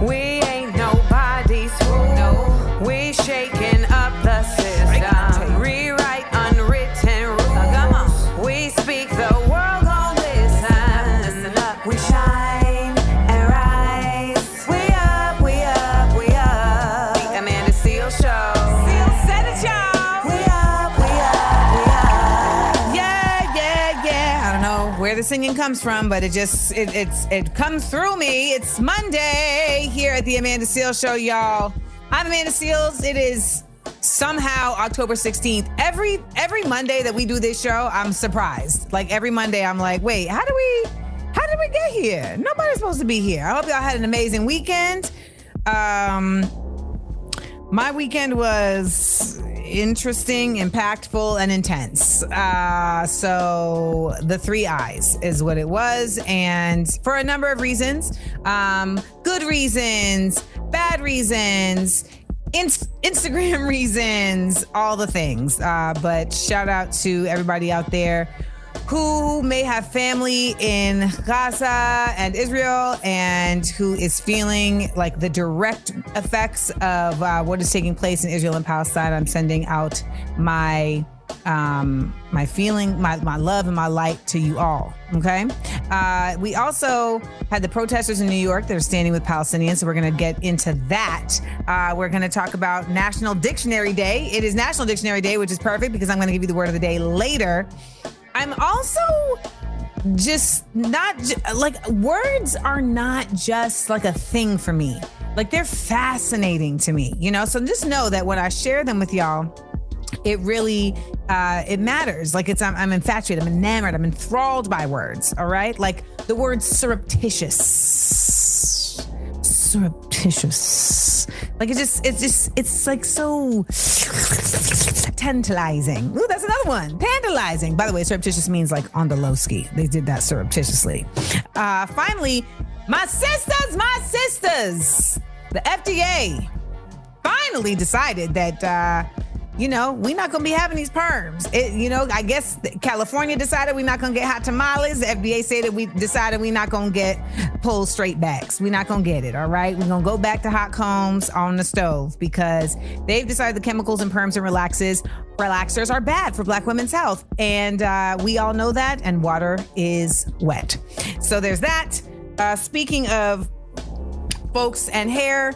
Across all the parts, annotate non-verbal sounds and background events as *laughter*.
We singing comes from, but it just it it's it comes through me. It's Monday here at the Amanda Seales Show, y'all. I'm Amanda Seales. It is somehow October 16th. Every every Monday that we do this show, I'm surprised. Like every Monday, I'm like, wait, how do we how did we get here? Nobody's supposed to be here. I hope y'all had an amazing weekend. Um my weekend was interesting, impactful, and intense. Uh, so the three eyes is what it was, and for a number of reasons, um, good reasons, bad reasons. Inst- Instagram *laughs* reasons, all the things. Uh, but shout out to everybody out there who may have family in Gaza and Israel and who is feeling like the direct effects of uh, what is taking place in Israel and Palestine. I'm sending out my um my feeling my my love and my light to you all okay? Uh we also had the protesters in new york that are standing with palestinians so we're going to get into that. Uh we're going to talk about national dictionary day. It is national dictionary day which is perfect because i'm going to give you the word of the day later I'm also just not like words are not just like a thing for me. Like they're fascinating to me, you know? So just know that when I share them with y'all, it really uh it matters. Like it's I'm, I'm infatuated, I'm enamored, I'm enthralled by words, all right? Like the word surreptitious. Surreptitious. Like it's just it's just it's like so tantalizing. Ooh, that's another one. Tantalizing. By the way, surreptitious means like on the low ski. They did that surreptitiously. Uh, finally, my sisters, my sisters, the FDA finally decided that uh, you know we're not gonna be having these perms. It, you know, I guess California decided we're not gonna get hot tamales. The FDA said that we decided we're not gonna get pulled straight backs. We're not gonna get it. All right, we're gonna go back to hot combs on the stove because they've decided the chemicals in perms and relaxes relaxers are bad for black women's health, and uh, we all know that. And water is wet, so there's that. Uh, speaking of folks and hair.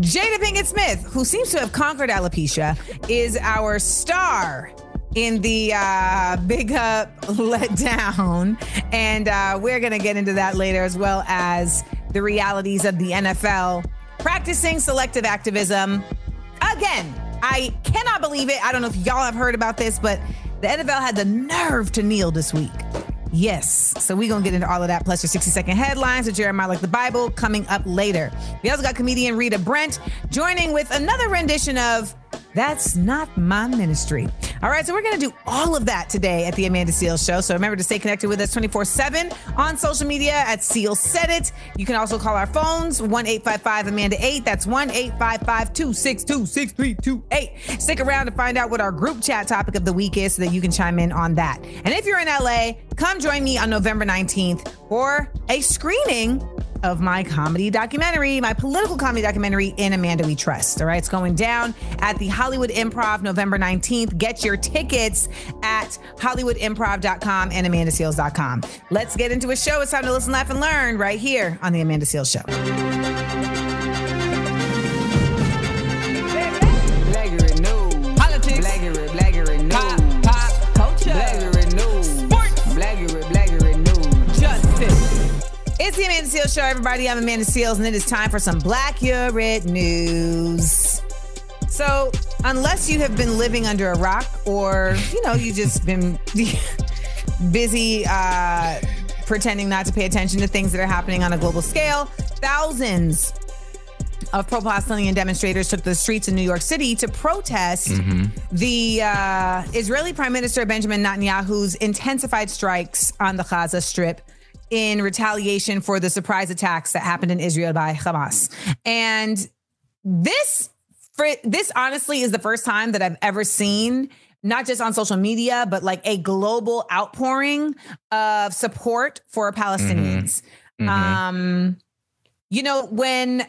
Jada Pinkett Smith, who seems to have conquered alopecia, is our star in the uh, Big Up Let Down. And uh, we're going to get into that later, as well as the realities of the NFL practicing selective activism. Again, I cannot believe it. I don't know if y'all have heard about this, but the NFL had the nerve to kneel this week. Yes. So we're going to get into all of that, plus your 60 second headlines with Jeremiah Like the Bible coming up later. We also got comedian Rita Brent joining with another rendition of That's Not My Ministry. All right. So we're going to do all of that today at the Amanda Seales Show. So remember to stay connected with us 24 7 on social media at Seal Said It. You can also call our phones 1 855 Amanda 8. That's 1 855 262 6328. Stick around to find out what our group chat topic of the week is so that you can chime in on that. And if you're in LA, come join me on November 19th for a screening of my comedy documentary, my political comedy documentary in Amanda We Trust. All right, it's going down at the Hollywood Improv November 19th. Get your tickets at hollywoodimprov.com and amandaseales.com. Let's get into a show. It's time to listen, laugh, and learn right here on The Amanda Seales Show. The Amanda Seales Show, everybody. I'm Amanda Seales, and it is time for some Black Urate news. So, unless you have been living under a rock or, you know, you just been *laughs* busy uh, pretending not to pay attention to things that are happening on a global scale. Thousands of pro-Palestinian demonstrators took the streets in New York City to protest the uh, Israeli Prime Minister Benjamin Netanyahu's intensified strikes on the Gaza Strip in retaliation for the surprise attacks that happened in Israel by Hamas. And this, this honestly is the first time that I've ever seen. Not just on social media, but like a global outpouring of support for Palestinians. Um, you know, when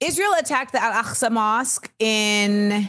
Israel attacked the Al Aqsa Mosque in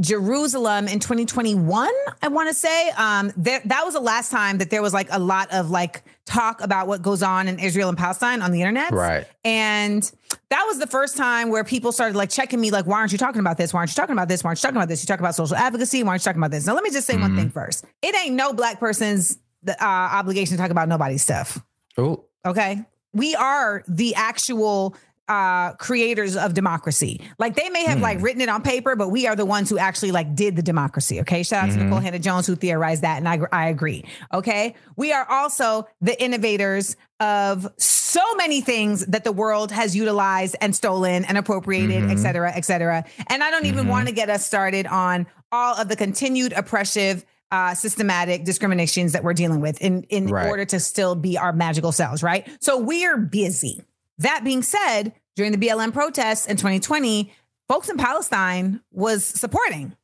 Jerusalem in 2021, I want to say. Um, there, that was the last time that there was like a lot of like talk about what goes on in Israel and Palestine on the internet. Right. And that was the first time where people started like checking me, like, why aren't you talking about this? Why aren't you talking about this? Why aren't you talking about this? You talk about social advocacy. Why aren't you talking about this? Now, let me just say one thing first. It ain't no black person's uh, obligation to talk about nobody's stuff. Oh, Okay. We are the actual uh creators of democracy. Like they may have like written it on paper, but we are the ones who actually like did the democracy. Okay. Shout out to Nikole Hannah Jones who theorized that. And I, I agree. Okay. We are also the innovators of so many things that the world has utilized and stolen and appropriated, et cetera, et cetera. And I don't even want to get us started on all of the continued oppressive uh, systematic discriminations that we're dealing with in, in Right. order to still be our magical selves, right? So we're busy. That being said, during the BLM protests in 2020, folks in Palestine was supporting.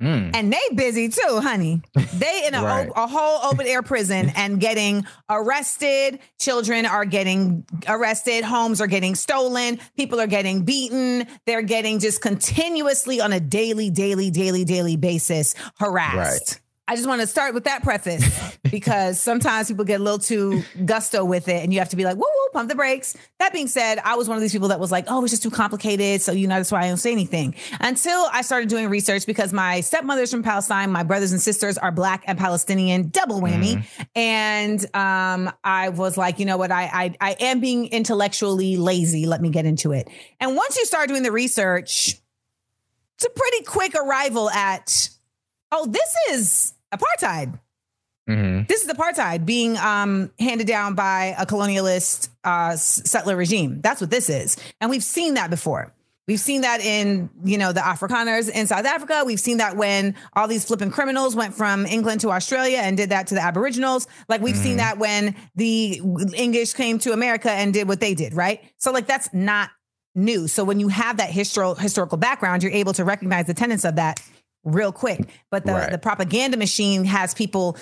Hmm. And they busy too, honey. They in a, *laughs* Right. a whole open air prison and getting arrested. Children are getting arrested. Homes are getting stolen. People are getting beaten. They're getting just continuously on a daily, daily, daily, daily basis harassed. Right. I just want to start with that preface *laughs* because sometimes people get a little too gusto with it and you have to be like, whoa, whoa, pump the brakes. That being said, I was one of these people that was like, oh, it's just too complicated. So, you know, that's why I don't say anything until I started doing research because my stepmother's from Palestine. My brothers and sisters are black and Palestinian, double whammy. And um, I was like, you know what? I, I, I am being intellectually lazy. Let me get into it. And once you start doing the research, it's a pretty quick arrival at, oh, this is apartheid. This is apartheid being um, handed down by a colonialist uh, settler regime. That's what this is, and we've seen that before. We've seen that in you know the Afrikaners in South Africa. We've seen that when all these flipping criminals went from England to Australia and did that to the Aboriginals. Like we've seen that when the English came to America and did what they did. Right. So like that's not new. So when you have that historical historical background, you're able to recognize the tenets of that real quick. But the, Right. the propaganda machine has people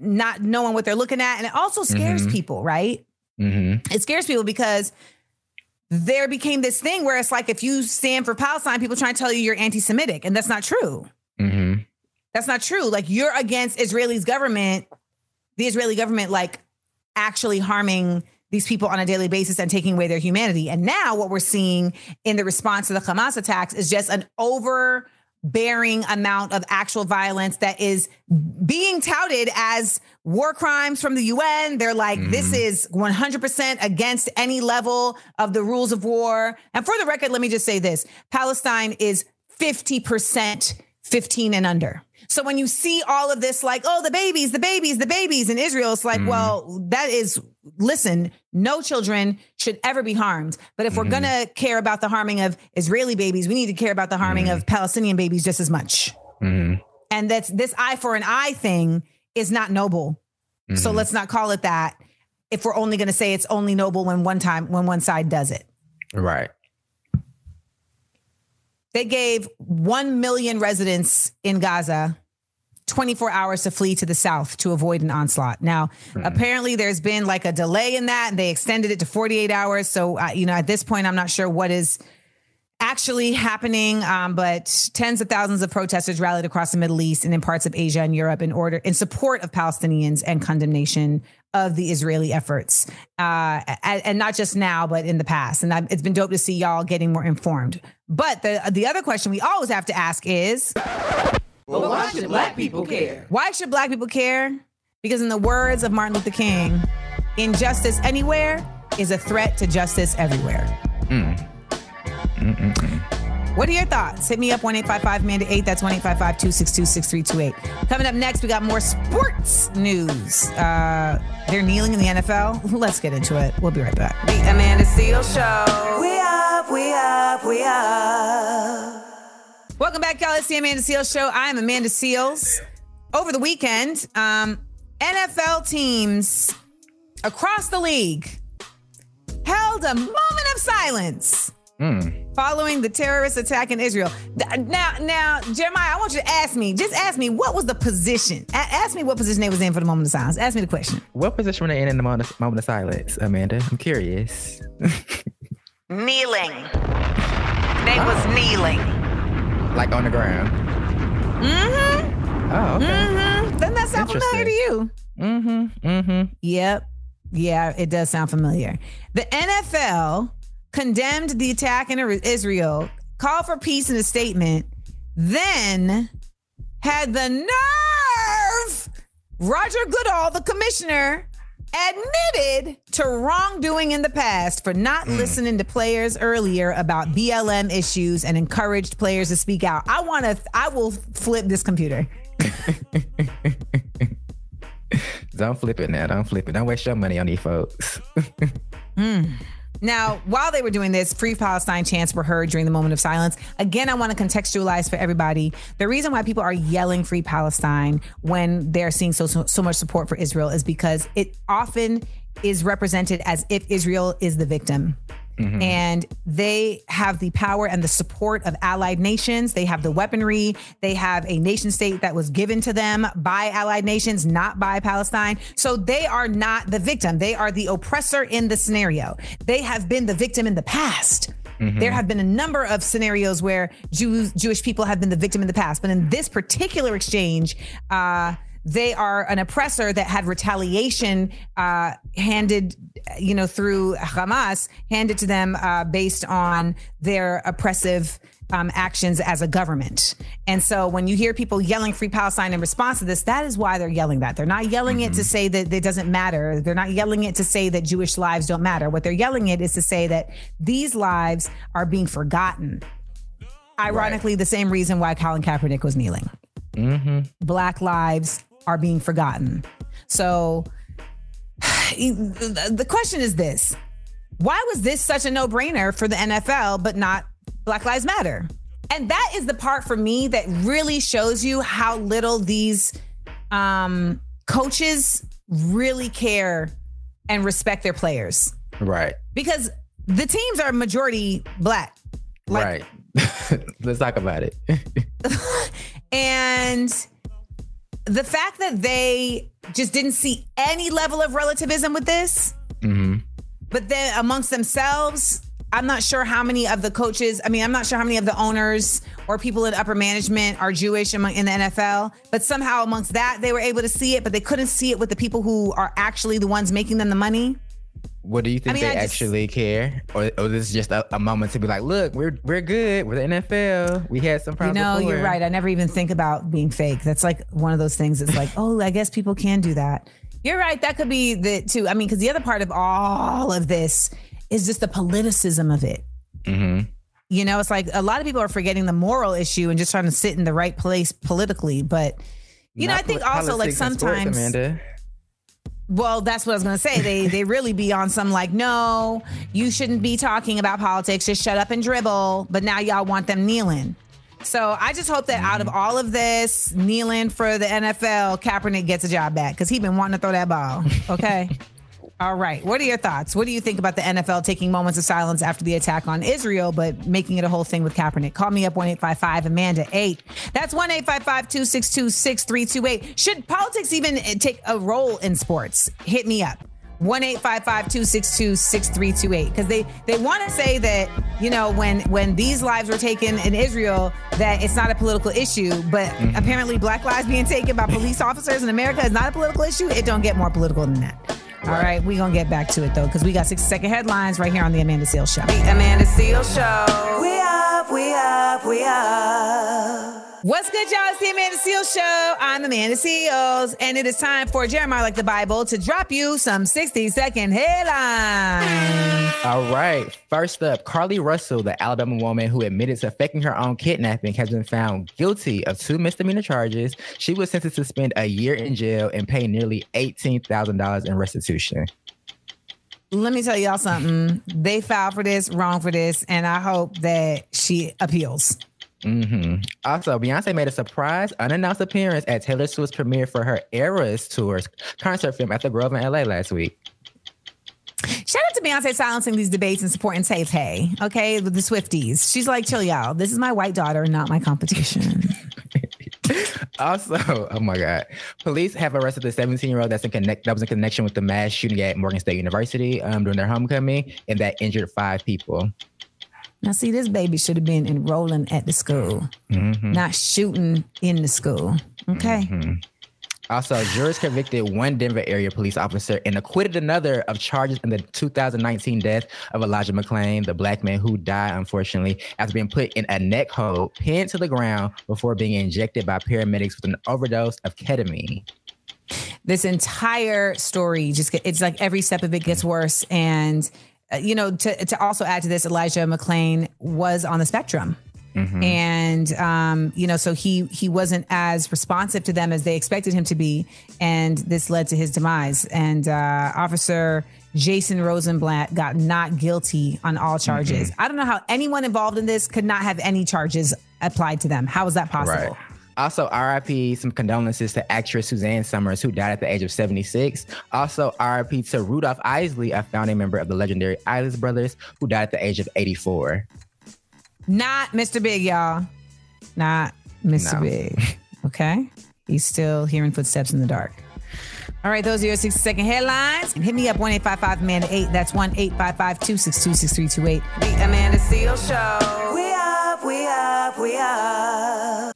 not knowing what they're looking at. And it also scares mm-hmm. people, right? Mm-hmm. It scares people because there became this thing where it's like if you stand for Palestine, people try to tell you you're anti Semitic. And that's not true. Mm-hmm. That's not true. Like you're against Israeli's government, the Israeli government, like actually harming these people on a daily basis and taking away their humanity. And now what we're seeing in the response to the Hamas attacks is just an overbearing amount of actual violence that is being touted as war crimes from the UN. They're like, this mm. is 100% against any level of the rules of war. And for the record, let me just say this Palestine is 50% 15 and under. So when you see all of this, like, oh, the babies, the babies, the babies in Israel, it's like, mm-hmm. well, that is, listen, no children should ever be harmed. But if we're mm-hmm. going to care about the harming of Israeli babies, we need to care about the harming of mm-hmm. Palestinian babies just as much. And that's this eye for an eye thing is not noble. So let's not call it that if we're only going to say it's only noble when one time, when one side does it. Right. They gave 1 million residents in Gaza 24 hours to flee to the south to avoid an onslaught. Now, apparently there's been like a delay in that and they extended it to 48 hours. So, uh, you know, at this point, I'm not sure what is actually happening. Um, but tens of thousands of protesters rallied across the Middle East and in parts of Asia and Europe in order in support of Palestinians and condemnation of the Israeli efforts, uh, and, and not just now, but in the past. And I, it's been dope to see y'all getting more informed. But the the other question we always have to ask is, But why should black people care? why should Black people care? Because in the words of Martin Luther King, injustice anywhere is a threat to justice everywhere. What are your thoughts? Hit me up 1 855 Amanda 8. That's 1 855 262 6328. Coming up next, we got more sports news. Uh, they're kneeling in the NFL. *laughs* Let's get into it. We'll be right back. The Amanda Seales Show. We up, we up, we up. Welcome back, y'all. It's the Amanda Seales Show. I'm Amanda Seales. Over the weekend, um, NFL teams across the league held a moment of silence following the terrorist attack in Israel. Now, now, Jeremiah, I want you to ask me. Just ask me what was the position. A- ask me what position they was in for the moment of silence. Ask me the question. What position were they in in the moment of, moment of silence, Amanda? I'm curious. *laughs* Kneeling. They was kneeling. like on the ground. Mm-hmm. Oh, okay. Mm-hmm. Doesn't that sound familiar to you? Mm-hmm. Mm-hmm. Yep. Yeah, it does sound familiar. The NFL condemned the attack in Israel, called for peace in a statement, then had the nerve, Roger Goodell, the commissioner, admitted to wrongdoing in the past for not hmm. listening to players earlier about BLM issues and encouraged players to speak out. I want to, I will flip this computer. *laughs* Don't flip it now. Don't flip it. Don't waste your money on these folks. *laughs* Hmm. Now, while they were doing this, Free Palestine chants were heard during the moment of silence. Again, I want to contextualize for everybody the reason why people are yelling Free Palestine when they're seeing so, so, so much support for Israel is because it often is represented as if Israel is the victim. And they have the power and the support of allied nations. They have the weaponry. They have a nation state that was given to them by allied nations, not by Palestine. So they are not the victim. They are the oppressor in the scenario. They have been the victim in the past. There have been a number of scenarios where Jews, Jewish people have been the victim in the past, but in this particular exchange, uh, they are an oppressor that had retaliation uh, handed, you know, through Hamas, handed to them uh, based on their oppressive um, actions as a government. And so when you hear people yelling Free Palestine in response to this, that is why they're yelling that. They're not yelling it to say that it doesn't matter. They're not yelling it to say that Jewish lives don't matter. What they're yelling it is to say that these lives are being forgotten. Ironically, the same reason why Colin Kaepernick was kneeling. Black lives are being forgotten. So *sighs* the question is this why was this such a no brainer for the NFL, but not Black Lives Matter? And that is the part for me that really shows you how little these um, coaches really care and respect their players right. because the teams are majority black. Like, right. *laughs* Let's talk about it. *laughs* *laughs* And the fact that they just didn't see any level of relativism with this, mm-hmm. but then amongst themselves, I'm not sure how many of the coaches, I mean, I'm not sure how many of the owners or people in upper management are Jewish among, in the NFL, but somehow amongst that, they were able to see it, but they couldn't see it with the people who are actually the ones making them the money. What do you think mean, they I just- actually care, or, or this is just a, a moment to be like, look, we're we're good. We're the NFL. We had some You problems. know, you're right. I never even think about being fake. That's like one of those things. It's like, oh, I guess people can do that. You're right. That could be the too. I mean, because the other part of all of this is just the politicism of it. Mm-hmm. You know, it's like a lot of people are forgetting the moral issue and just trying to sit in the right place politically. But you know, I think also like and sports, sometimes. Amanda. Well, that's what I was going to say. They they really be on some like, no, you shouldn't be talking about politics. Just shut up and dribble. But now y'all want them kneeling. So I just hope that out of mm-hmm. all of this kneeling for the NFL, Kaepernick gets a job back because he been wanting to throw that ball. Okay. *laughs* all right. What are your thoughts? What do you think about the NFL taking moments of silence after the attack on Israel, but making it a whole thing with Kaepernick? Call me up one eight five five Amanda eight. That's one eight five five two six two six three two eight. Should politics even eh, take a role in sports? Hit me up. 1-855-262-6328 because they they want to say that you know when when these lives were taken in Israel that it's not a political issue but apparently black lives being taken by police officers in America is not a political issue it don't get more political than that all right we're gonna get back to it though because we got 60 second headlines right here on the Amanda Seales show The Amanda Seales Show. We up, we up, we up. What's good, y'all? It's the Amanda Seales Show. I'm Amanda Seales, and it is time for Jeremiah Like the Bible to drop you some 60 second headlines. All right. First up, Carlee Russell, the Alabama woman who admitted to faking her own kidnapping, has been found guilty of two misdemeanor charges. She was sentenced to spend a year in jail and pay nearly $18,000 in restitution. Let me tell y'all something. They filed for this, wrong for this, and I hope that she appeals. Hmm Also, Beyonce made a surprise, unannounced appearance at Taylor Swift's premiere for her Eras Tours concert film at the Grove in LA last week. Shout out to Beyonce silencing these debates and supporting Safe Hay, okay, with the Swifties. She's like, chill, y'all. This is my white daughter, not my competition. *laughs* Also, oh my God, police have arrested the 17 year old that's in connect that was in connection with the mass shooting at Morgan State University um, during their homecoming, and that injured five people. Now, see, this baby should have been enrolling at the school, Mhm. not shooting in the school, okay? Mhm. Also, jurors convicted one Denver area police officer and acquitted another of charges in the 2019 death of Elijah McClain, the black man who died, unfortunately, after being put in a neck hold, pinned to the ground before being injected by paramedics with an overdose of ketamine. this entire story just it's like every step of it gets worse and you know to, to also add to this elijah mcclain was on the spectrum. And um, you know so he he wasn't as responsive to them as they expected him to be. And this led to his demise. And uh, officer jason rosenblatt got not guilty on all charges. I don't know how anyone involved in this could not have any charges applied to them. How is that possible Also, RIP, some condolences to actress Suzanne Somers, who died at the age of 76. Also, RIP to Rudolph Isley, a founding member of the legendary Isley Brothers, who died at the age of 84. Not Mr. Big, y'all. Not Mr. No. Big. Okay. He's still hearing footsteps in the dark. All right, those are your 60 second headlines. And hit me up 1 855 Amanda 8. That's 1 855 262 6328. The Amanda Seales Show. We up, we up, we up.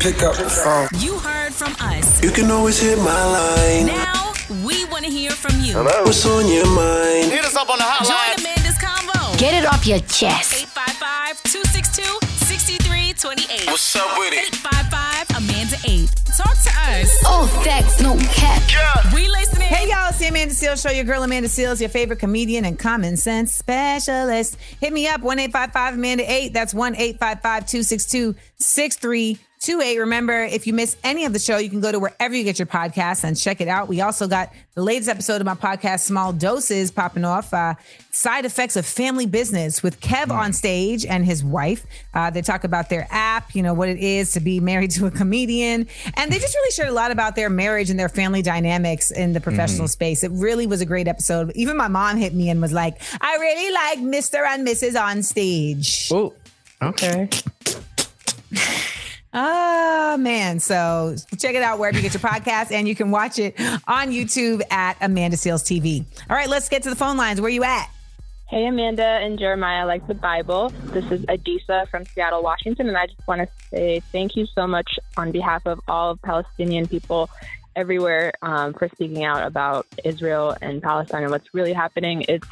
Pick up the phone. You heard from us. You can always hit my line. Now we want to hear from you. Hello. What's on your mind? Hit us up on the hotline. Join hotline. Amanda's convo. Get it off your chest. 855-262-6328. What's up with it? 855 Amanda 8. Talk to us. All facts, no cap. Yeah. We listening. Hey, y'all, it's the Amanda Seales Show. Your girl Amanda Seales, your favorite comedian and common sense specialist. Hit me up, 1 855 Amanda 8. That's 1 855 262 6328. Remember, if you miss any of the show, you can go to wherever you get your podcasts and check it out. We also got the latest episode of my podcast, Small Doses, popping off. Uh, side effects of family business with Kev on stage and his wife. Uh, they talk about their app, you know, what it is to be married to a comedian. And they just really shared a lot about their marriage and their family dynamics in the professional mm-hmm. space. It really was a great episode. Even my mom hit me and was like, I really like Mr. and Mrs. on stage. Oh, okay. Oh *laughs* man. So check it out wherever you get your podcast and you can watch it on YouTube at Amanda Seales TV. All right, let's get to the phone lines. Where are you at? Hey, Amanda and Jeremiah, like the Bible. This is Adisa from Seattle, Washington, and I just want to say thank you so much on behalf of all of Palestinian people everywhere um, for speaking out about Israel and Palestine and what's really happening. It's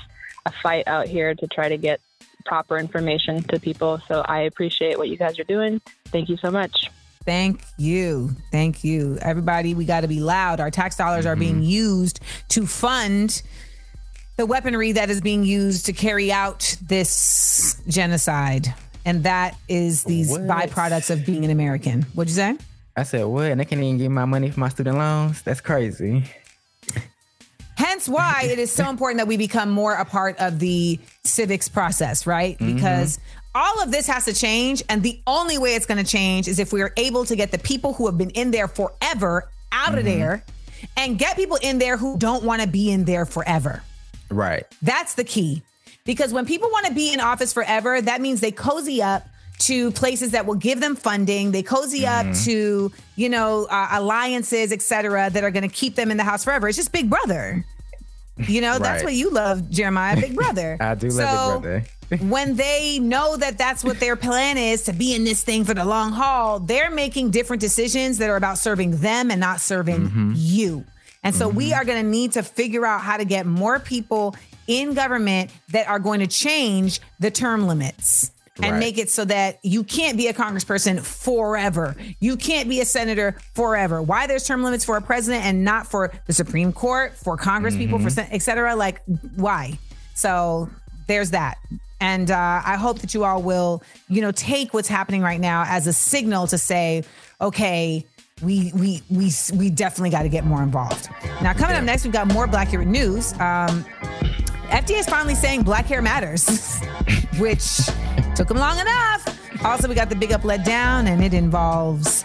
a fight out here to try to get proper information to people. So I appreciate what you guys are doing. Thank you so much. Thank you. Thank you. Everybody, we got to be loud. Our tax dollars are being used to fund the weaponry that is being used to carry out this genocide. And that is these What? byproducts of being an American. What'd you say? I said, what? And they can't even give my money for my student loans? That's crazy. Hence why it is so important that we become more a part of the civics process, right? Mm-hmm. Because all of this has to change. And the only way it's going to change is if we are able to get the people who have been in there forever out Mm-hmm. of there and get people in there who don't want to be in there forever. Right. That's the key. Because when people want to be in office forever, that means they cozy up to places that will give them funding. They cozy up to, you know, uh, alliances, et cetera, that are going to keep them in the house forever. It's just Big Brother. You know, that's what you love, Jeremiah, Big Brother. *laughs* I do love Big Brother. *laughs* when they know that that's what their plan is to be in this thing for the long haul, they're making different decisions that are about serving them and not serving Mm-hmm. you. And so we are going to need to figure out how to get more people in government that are going to change the term limits. And Right. make it so that you can't be a congressperson forever. You can't be a senator forever. Why there's term limits for a president and not for the Supreme Court, for Congress people, for sen- et cetera? Like, why? So there's that. And uh, I hope that you all will, you know, take what's happening right now as a signal to say, okay, we we we we definitely got to get more involved. Now, coming up next, we've got more Black Hair News. Um, FDA is finally saying black hair matters, *laughs* which took them long enough. Also, we got the big up let down, and it involves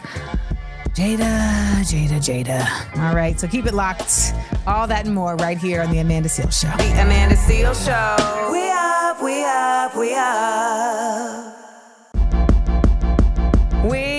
Jada, Jada, Jada. All right, so keep it locked. All that and more right here on the Amanda Seales Show. The Amanda Seales Show. We up, we up, we up. We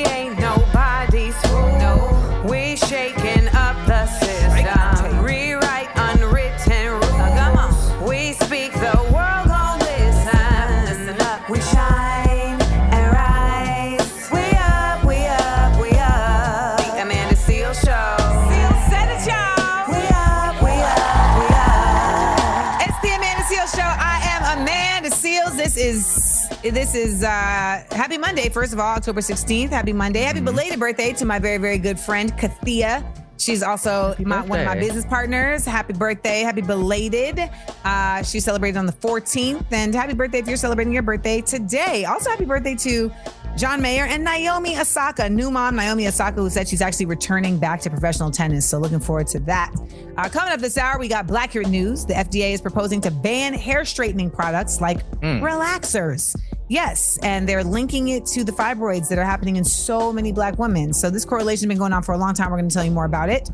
this is uh happy Monday, first of all, October 16th. Happy Monday. Happy belated birthday to my very, very good friend Kathia. She's also my, one of my business partners. Happy birthday. Happy belated. Uh, she celebrated on the 14th. And happy birthday if you're celebrating your birthday today. Also, happy birthday to John Mayer and Naomi Osaka, new mom Naomi Osaka, who said she's actually returning back to professional tennis. So looking forward to that. Uh, coming up this hour, we got Black Hair News. The FDA is proposing to ban hair straightening products like relaxers. Yes, and they're linking it to the fibroids that are happening in so many black women. So this correlation has been going on for a long time. We're going to tell you more about it.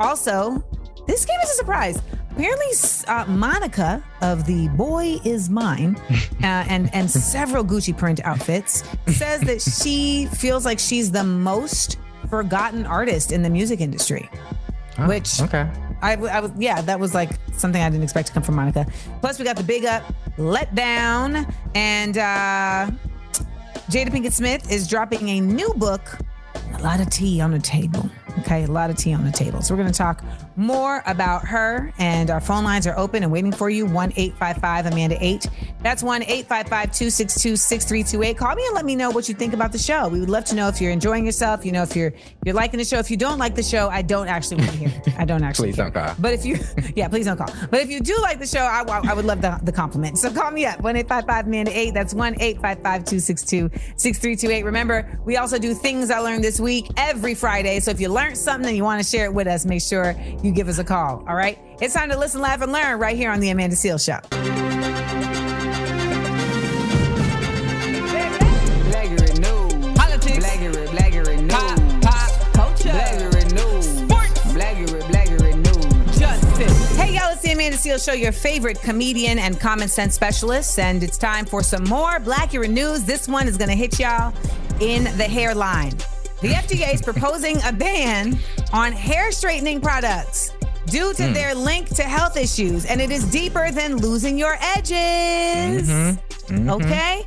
Also, this came as a surprise. Apparently, uh, Monica of the Boy Is Mine *laughs* uh, and and several Gucci print outfits says that she feels like she's the most forgotten artist in the music industry. which okay. I, I was yeah, that was like something I didn't expect to come from Monica. Plus, we got the big up, let down, and uh, Jada Pinkett Smith is dropping a new book. A lot of tea on the table. Okay, a lot of tea on the table. So we're going to talk more about her, and our phone lines are open and waiting for you. One eight five five Amanda eight. That's one eight five five two six two six three two eight. Call me and let me know what you think about the show. We would love to know if you're enjoying yourself. You know, if you're you're liking the show. If you don't like the show, I don't actually want to hear. It. I don't actually. Please care. don't call. But if you, *laughs* yeah, please don't call. But if you do like the show, I, I would love the, the compliment. So call me up, 1 855 Amanda 8. That's 1 855 262 6328. Remember, we also do things I learned this week every Friday. So if you learned something and you want to share it with us, make sure you give us a call. All right. It's time to listen, laugh, and learn right here on The Amanda Seales Show. Blaggery news. Politics. Blaggery, blaggery news. Pop, pop, culture. Blaggery news. Sports. Blaggery, blaggery news. Justice. Hey, y'all, it's the Amanda Seales Show, your favorite comedian and common sense specialist. And it's time for some more Black Era News. This one is going to hit y'all in the hairline. The FDA is proposing a ban on hair straightening products due to hmm. their link to health issues. And it is deeper than losing your edges. Mm-hmm. Mm-hmm. Okay?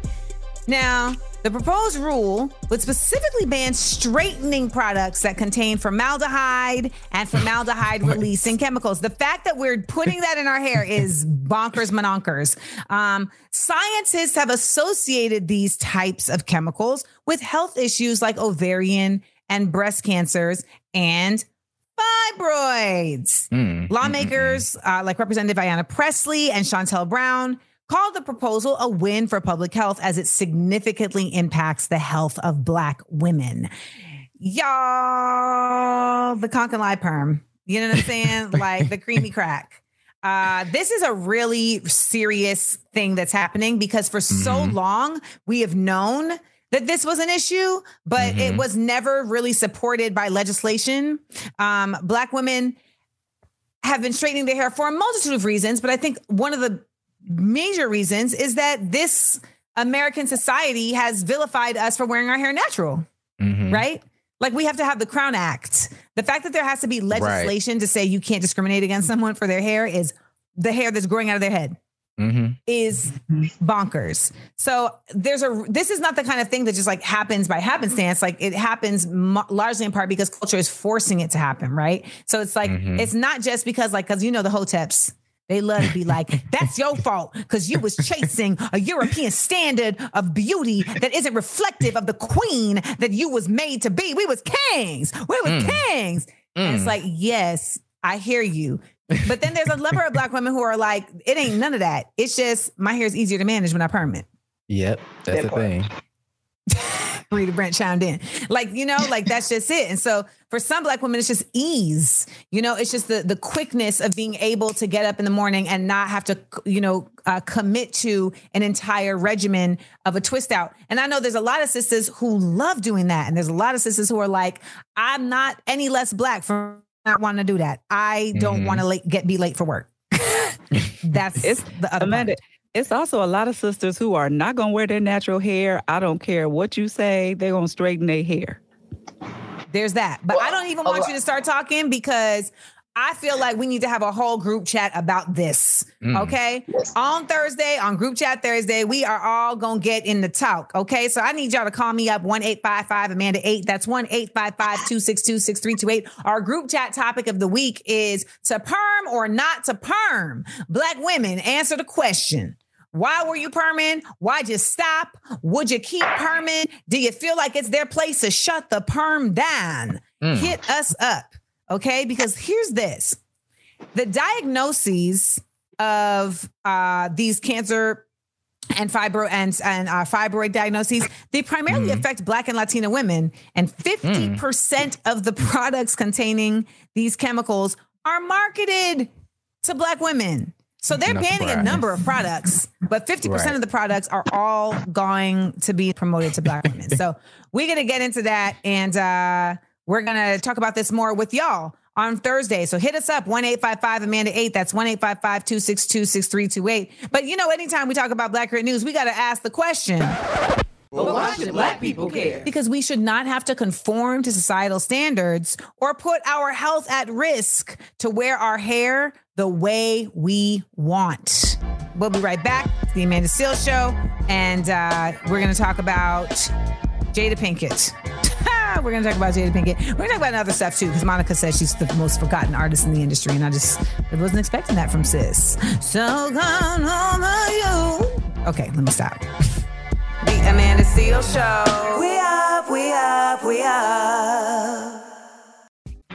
Now, the proposed rule would specifically ban straightening products that contain formaldehyde and *laughs* formaldehyde releasing chemicals. The fact that we're putting that in our hair is bonkers mononkers. Um, scientists have associated these types of chemicals with health issues like ovarian and breast cancers and fibroids. Lawmakers uh, like Representative Ayanna Pressley and Shontel Brown called the proposal a win for public health as it significantly impacts the health of Black women. Y'all, the conch and lie perm. You know what I'm saying? *laughs* like the creamy crack. uh, this is a really serious thing that's happening because for so Mm-hmm. long we have known that this was an issue, but it Mhm. was never really supported by legislation. Um, black women have been straightening their hair for a multitude of reasons, but I think one of the major reasons is that this American society has vilified us for wearing our hair natural, Mhm. right? Like we have to have the Crown Act. The fact that there has to be legislation to say you can't discriminate against someone for their hair is the hair that's growing out of their head Mhm. is bonkers. So there's a this is not the kind of thing that just like happens by happenstance. Like it happens mo- largely in part because culture is forcing it to happen, right? So it's like Mhm. it's not just because like because you know the hoteps. They love to be like, that's your fault because you was chasing a European standard of beauty that isn't reflective of the queen that you was made to be. We was kings. We was Mm. kings. And it's Mm. like, yes, I hear you. But then there's a number of black women who are like, it ain't none of that. It's just my hair is easier to manage when I perm it. Yep, that's the thing. *laughs* Rita Brent chimed in. Like, you know, like that's just it. And so for some black women, it's just ease. You know, it's just the the quickness of being able to get up in the morning and not have to, you know, uh, commit to an entire regimen of a twist out. And I know there's a lot of sisters who love doing that. And there's a lot of sisters who are like, I'm not any less black for not wanting to do that. I don't Mhm. want to late get be late for work. *laughs* that's It's the other Amanda. part. It's also a lot of sisters who are not gonna wear their natural hair. I don't care what you say; they're gonna straighten their hair. There's that. But I don't even want you to start talking because I feel like we need to have a whole group chat about this. Mm. Okay. On Thursday, on group chat Thursday, we are all gonna get in the talk. Okay. So I need y'all to call me up 1-855 Amanda 8. That's 1-855-262-6328. Our group chat topic of the week is to perm or not to perm. Black women, answer the question. Why were you perming? Why just stop? Would you keep perming? Do you feel like it's their place to shut the perm down? Mm. Hit us up, okay? Because here's this the diagnoses of uh, these cancer and fibro and, and uh, fibroid diagnoses they primarily affect black and latina women and 50% of the *laughs* products containing these chemicals are marketed to black women so they're Not banning a number of products but 50% Right. of the products are all going to be promoted to black women so *laughs* we're going to get into that and uh, we're going to talk about this more with y'all on Thursday. So hit us up, 1 855 Amanda 8. That's 1 855 262 6328. But you know, anytime we talk about Black Grit News, we got to ask the question. But why should black people care? Because we should not have to conform to societal standards or put our health at risk to wear our hair the way we want. We'll be right back. It's the Amanda Seales Show. And uh, we're going *laughs* to talk about Jada Pinkett. we're going to talk about Jada Pinkett. We're going to talk about other stuff too, because Monica says she's the most forgotten artist in the industry. And I just I wasn't expecting that from sis. So come over you. Okay, let me stop. *laughs* The Amanda Seales Show. We up, we up, we up.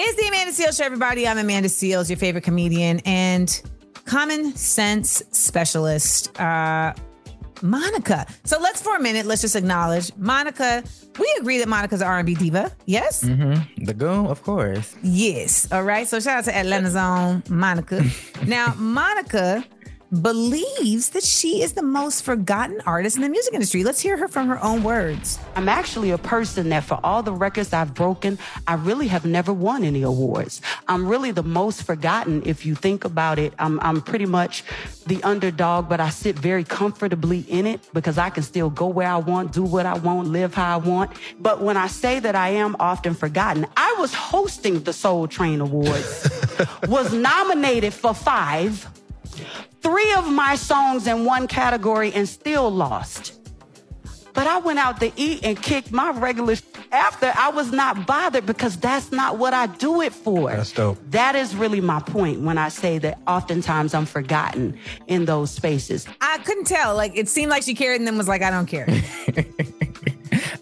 It's the Amanda Seales Show, everybody. I'm Amanda Seales, your favorite comedian and common sense specialist, uh, Monica. So let's for a minute, let's just acknowledge Monica. We agree that Monica's an R&B diva. Yes. Mm-hmm. The goon, of course. Yes. All right. So shout out to Atlanta's own Monica. *laughs* now, Monica believes that she is the most forgotten artist in the music industry. Let's hear her from her own words. I'm actually a person that for all the records I've broken, I really have never won any awards. I'm really the most forgotten if you think about it. I'm, I'm pretty much the underdog, but I sit very comfortably in it because I can still go where I want, do what I want, live how I want. But when I say that I am often forgotten, I was hosting the Soul Train Awards, *laughs* was nominated for five, three of my songs in one category and still lost. But I went out to eat and kicked my regular sh- after. I was not bothered because that's not what I do it for. That's dope. That is really my point when I say that oftentimes I'm forgotten in those spaces. I couldn't tell. Like it seemed like she cared and then was like, I don't care. *laughs*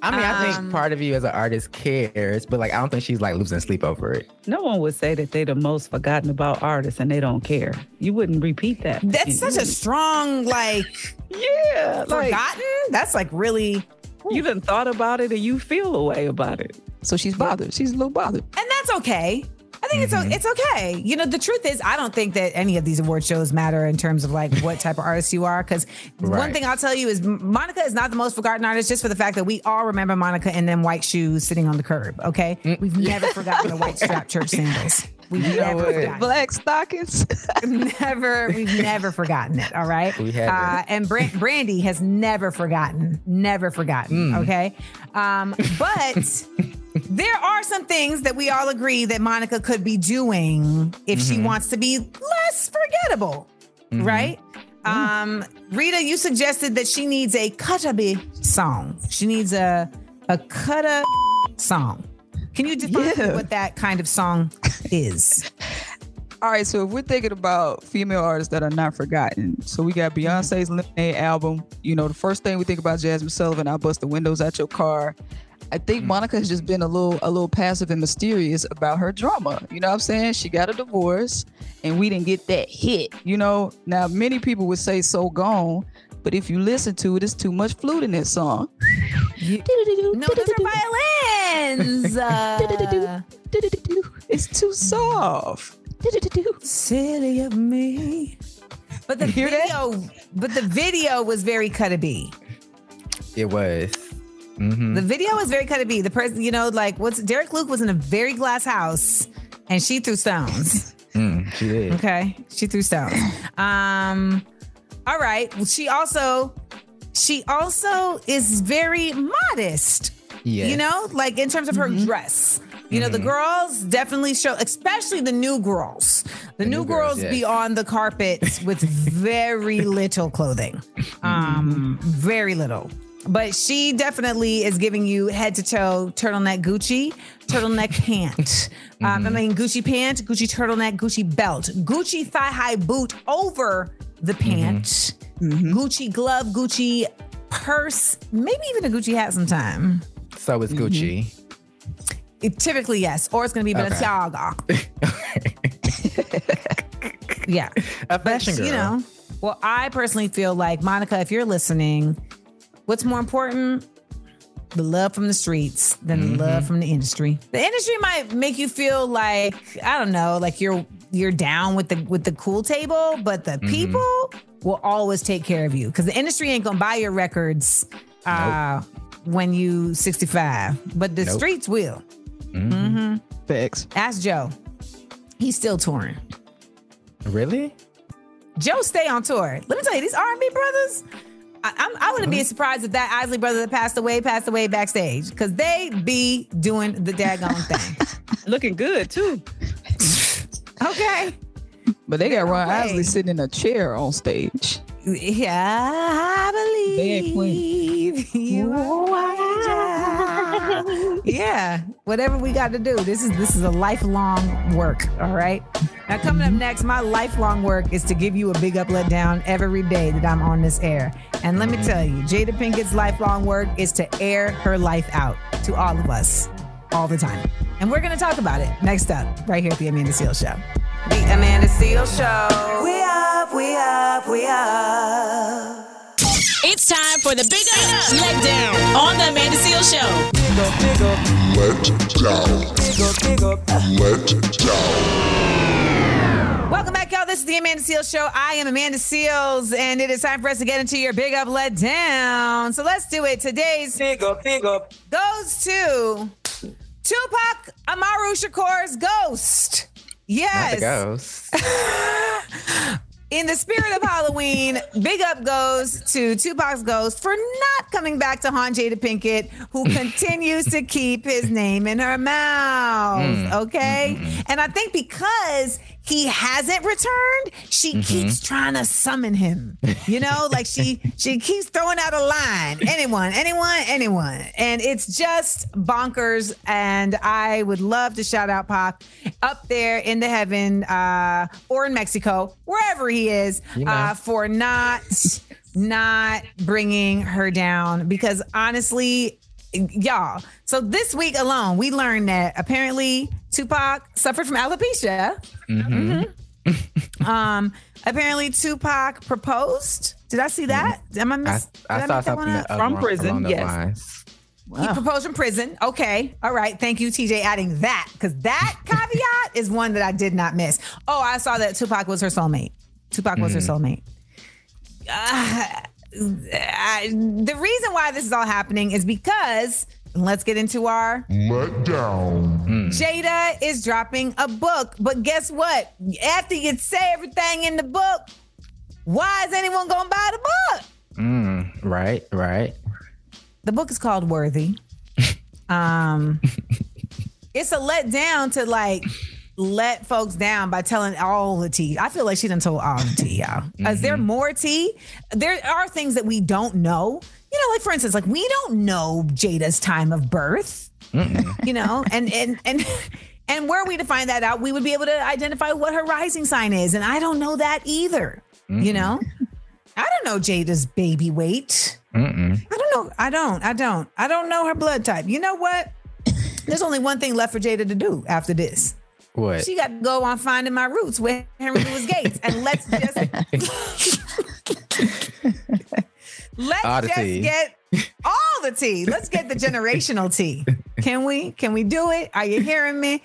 I mean, I Um, think part of you as an artist cares, but like I don't think she's like losing sleep over it. No one would say that they're the most forgotten about artists and they don't care. You wouldn't repeat that. That's such a strong, like, yeah, like- forgotten. That's like really. You done thought about it and you feel a way about it. So she's bothered. She's a little bothered. And that's okay. I think it's o- it's okay. You know, the truth is, I don't think that any of these award shows matter in terms of like what type of artist you are. Because one thing I'll tell you is Monica is not the most forgotten artist, just for the fact that we all remember Monica in them white shoes sitting on the curb. Okay, we've never forgotten the white strap church sandals. We've never forgotten. Black stockings. *laughs* never, we've never forgotten it. All right. We haven't. Uh, and Bra- Brandy has never forgotten, never forgotten. Mm. Okay. Um, but there are some things that we all agree that Monica could be doing if she Mhm. wants to be less forgettable. Mhm. Right. Um, Rita, you suggested that she needs a Cutaby song. She needs a a Cutta song. Can you define Yeah. what that kind of song is? *laughs* All right, so if we're thinking about female artists that are not forgotten, so we got Beyonce's Lemonade album. You know, the first thing we think about Jazmine Sullivan, I bust the windows out your car. I think Monica has just been a little a little passive and mysterious about her drama. You know what I'm saying? She got a divorce and we didn't get that hit. You know, now many people would say so gone, but if you listen to it, it's too much flute in that song. *laughs* No, those are violins. *laughs* Uh, It's too soft. silly of me. But the hear that? video, but the video was very cut B. It was. Mhm. The video was very cut B. The person, you know, like what's Derek Luke was in a very glass house, and she threw stones. *laughs* Mm, she did. Okay, she threw stones. Um, all right. Well, she also, she also is very modest. Yeah. You know, like in terms of her dress. You know, the girls definitely show, especially the new girls. The, new, new girls, girls, yes. be on the carpet with very *laughs* little clothing. Um, very little. But she definitely is giving you head to toe turtleneck Gucci, turtleneck *laughs* pant. Um, I mm-hmm. mean, Gucci pant, Gucci turtleneck, Gucci belt, Gucci thigh high boot over the mm-hmm. pant, mm-hmm. Gucci glove, Gucci purse, maybe even a Gucci hat sometime. So is Gucci. It, typically, yes. Or it's going to be Okay. Balenciaga. *laughs* yeah. A fashion But, girl. You know, well, I personally feel like, Monica, if you're listening, what's more important? The love from the streets than the Mm-hmm. love from the industry. The industry might make you feel like I don't know, like you're you're down with the with the cool table, but the Mm-hmm. people will always take care of you because the industry ain't gonna buy your records uh, when you 65, but the Nope. streets will. Mhm. Mm-hmm. Facts. Ask Joe. He's still touring. Really? Joe stay on tour. Let me tell you, these R&B brothers, I, I'm, wouldn't be surprised if that Isley brother that passed away passed away backstage because they be doing the daggone thing. *laughs* Looking good too. *laughs* Okay. But they got Ron way. Isley sitting in a chair on stage. Yeah, I believe They ain't playing. you are. Yeah, whatever we got to do. This is this is a lifelong work. All right. Now coming up next, my lifelong work is to give you a big up, let down every day that I'm on this air. And let me tell you, Jada Pinkett's lifelong work is to air her life out to all of us, all the time. And we're gonna talk about it next up, right here at the Amanda Seales Show. The Amanda Seales Show. We up, we up, we up. It's time for the Big Up, Let Down on the Amanda Seales Show. Big up, big up. Let down. Big up, big up. Let down. Welcome back, y'all. This is the Amanda Seales Show. I am Amanda Seales, and it is time for us to get into your big up, let down. So let's do it. Today's big up, big up goes to Tupac Amaru Shakur's Ghost. Yes. Not the ghost. *laughs* In the spirit of Halloween, big up goes to Tupac's ghost for not coming back to haunt Jada Pinkett, who *laughs* continues to keep his name in her mouth. Mm. Okay. And I think because he hasn't returned, she Mhm. keeps trying to summon him. You know, *laughs* like she she keeps throwing out a line. Anyone, anyone, anyone. And it's just bonkers. And I would love to shout out Pac up there in the heaven uh, or in Mexico, wherever he is, You know. uh, for not not bringing her down. Because honestly, y'all. So this week alone, we learned that apparently Tupac suffered from alopecia. Mhm. *laughs* Um, apparently Tupac proposed. Did I see that? Am I I, miss? I did I saw make that one something up? that- along- along those lines. He proposed from prison. Okay. All right. Thank you, TJ, adding that because that *laughs* caveat is one that I did not miss. Oh, I saw that Tupac was her soulmate. Tupac was her Mhm. soulmate. Uh, I- the reason why this is all happening is because let's get into our Let down. Jada is dropping a book, but guess what? After you say everything in the book, why is anyone gonna buy the book? Mm, right, right. The book is called Worthy. *laughs* Um, it's a letdown to like let folks down by telling all the tea. I feel like she done told all the tea, y'all. Is there mm-hmm. more tea? There are things that we don't know. You know, like for instance, like we don't know Jada's time of birth. You know, and and and and were we to find that out, we would be able to identify what her rising sign is. And I don't know that either. You know, I don't know Jada's baby weight. Mm-mm. I don't know. I don't. I don't. I don't know her blood type. You know what? There's only one thing left for Jada to do after this. What? She got to go on finding my roots with Henry Louis Gates, and let's just *laughs* let's the just get all the tea. Let's get the generational tea. Can we? Can we do it? Are you hearing me?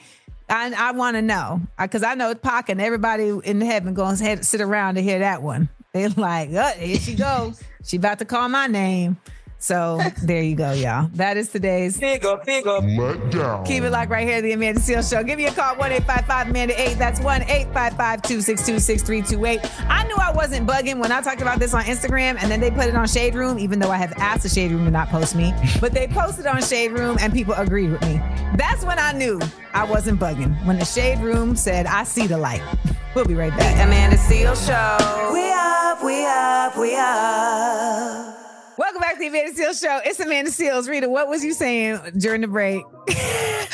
I, I want to know because I know Pac and everybody in heaven going to sit around to hear that one. They're like, oh, here she goes. She about to call my name. So there you go, y'all. That is today's Big up, big up. Down. Keep it locked right here, the Amanda Seales Show. Give me a call, 1 855 Amanda 8. That's 1 855 262 6328. I knew I wasn't bugging when I talked about this on Instagram and then they put it on Shade Room, even though I have asked the Shade Room to not post me. But they posted on Shade Room and people agreed with me. That's when I knew I wasn't bugging. When the Shade Room said, I see the light. *laughs* We'll be right back. The Amanda Seales Show. We up, we up, we up. Welcome back to the Amanda Seales Show. It's Amanda Seales. Rita, what was you saying during the break? *laughs*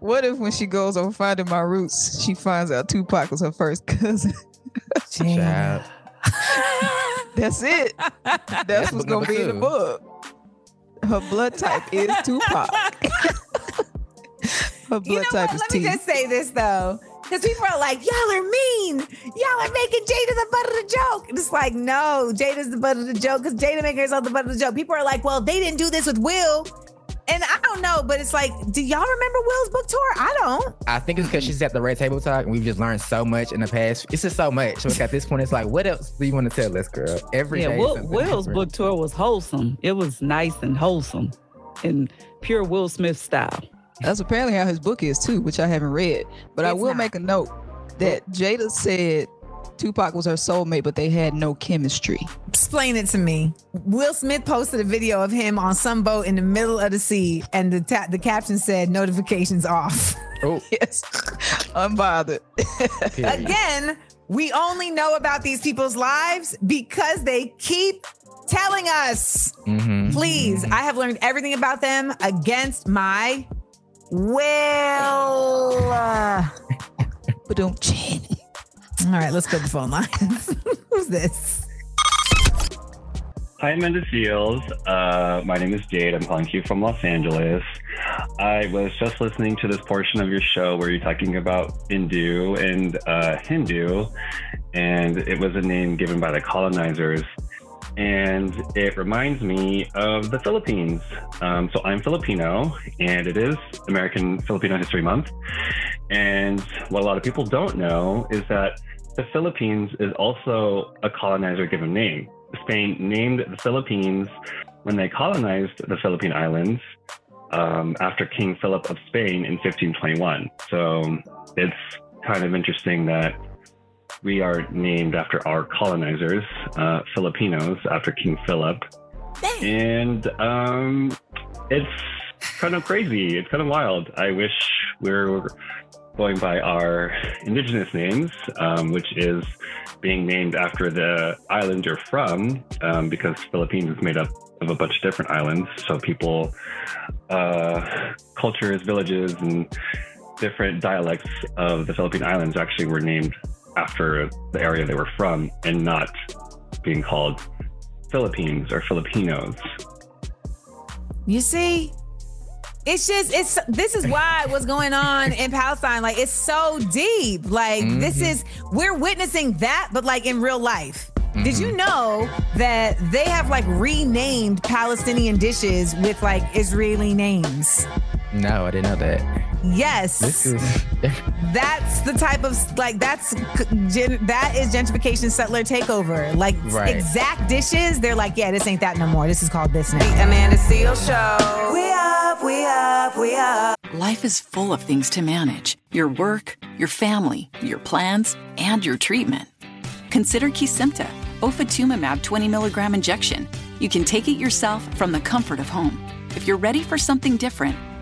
What if when she goes on finding my roots, she finds out Tupac was her first cousin? *laughs* Child. *laughs* That's it. That's what's gonna be in the book. Her blood type is Tupac. Her blood You know type what? is Let T. me just say this though. Because people are like, y'all are mean. Y'all are making Jada the butt of the joke. And it's like, no, Jada's the butt of the joke because Jada making herself the butt of the joke. People are like, well, they didn't do this with Will. And I don't know, but it's like, do y'all remember Will's book tour? I don't. I think it's because she's at the Red Table Talk and we've just learned so much in the past. It's just so much. So at this point, it's like, what else do you want to tell us, girl? Every yeah, day Will, Will's different. book tour was wholesome. It was nice and wholesome in pure Will Smith style. That's apparently how his book is too, which I haven't read. But I will not. make a note that Jada said Tupac was her soulmate, but they had no chemistry. Explain it to me. Will Smith posted a video of him on some boat in the middle of the sea, and the ta- the caption said notifications off. *laughs* Oh, Yes, unbothered. period. Again, we only know about these people's lives because they keep telling us. Mhm. Please, I have learned everything about them against my will. Uh, but don't chin. all right, let's go to the phone lines. *laughs* Who's this? Hi, Amanda Seales. Uh, my name is Jade. I'm calling you from Los Angeles. I was just listening to this portion of your show where you're talking about Hindu and uh, Hindu, and it was a name given by the colonizers. And it reminds me of the Philippines. Um, so I'm Filipino, and it is American Filipino History Month. And what a lot of people don't know is that the Philippines is also a colonizer given name. Spain named the Philippines when they colonized the Philippine Islands um, after King Philip of Spain in 1521. So it's kind of interesting that we are named after our colonizers, uh, Filipinos, after King Philip. And um, it's kind of crazy. It's kind of wild. I wish we were going by our indigenous names, um, which is being named after the island you're from, um, because Philippines is made up of a bunch of different islands. So people, uh, cultures, villages, and different dialects of the Philippine Islands actually were named after the area they were from and not being called Philippines or Filipinos. You see, it's just it's this is why *laughs* what's going on in Palestine like it's so deep. Like this Mhm. is we're witnessing that, but like in real life. Did Mm-hmm. you know that they have like renamed Palestinian dishes with like Israeli names? No, I didn't know that. Yes. Is *laughs* That's the type of like that's gen, that is gentrification settler takeover. Like Right. exact dishes, they're like, yeah, this ain't that no more. This is called this now. Amanda Seales Show. We up, we up, we up. Life is full of things to manage your work, your family, your plans, and your treatment. Consider Kesimpta, ofatumumab 20 milligram injection. You can take it yourself from the comfort of home. If you're ready for something different,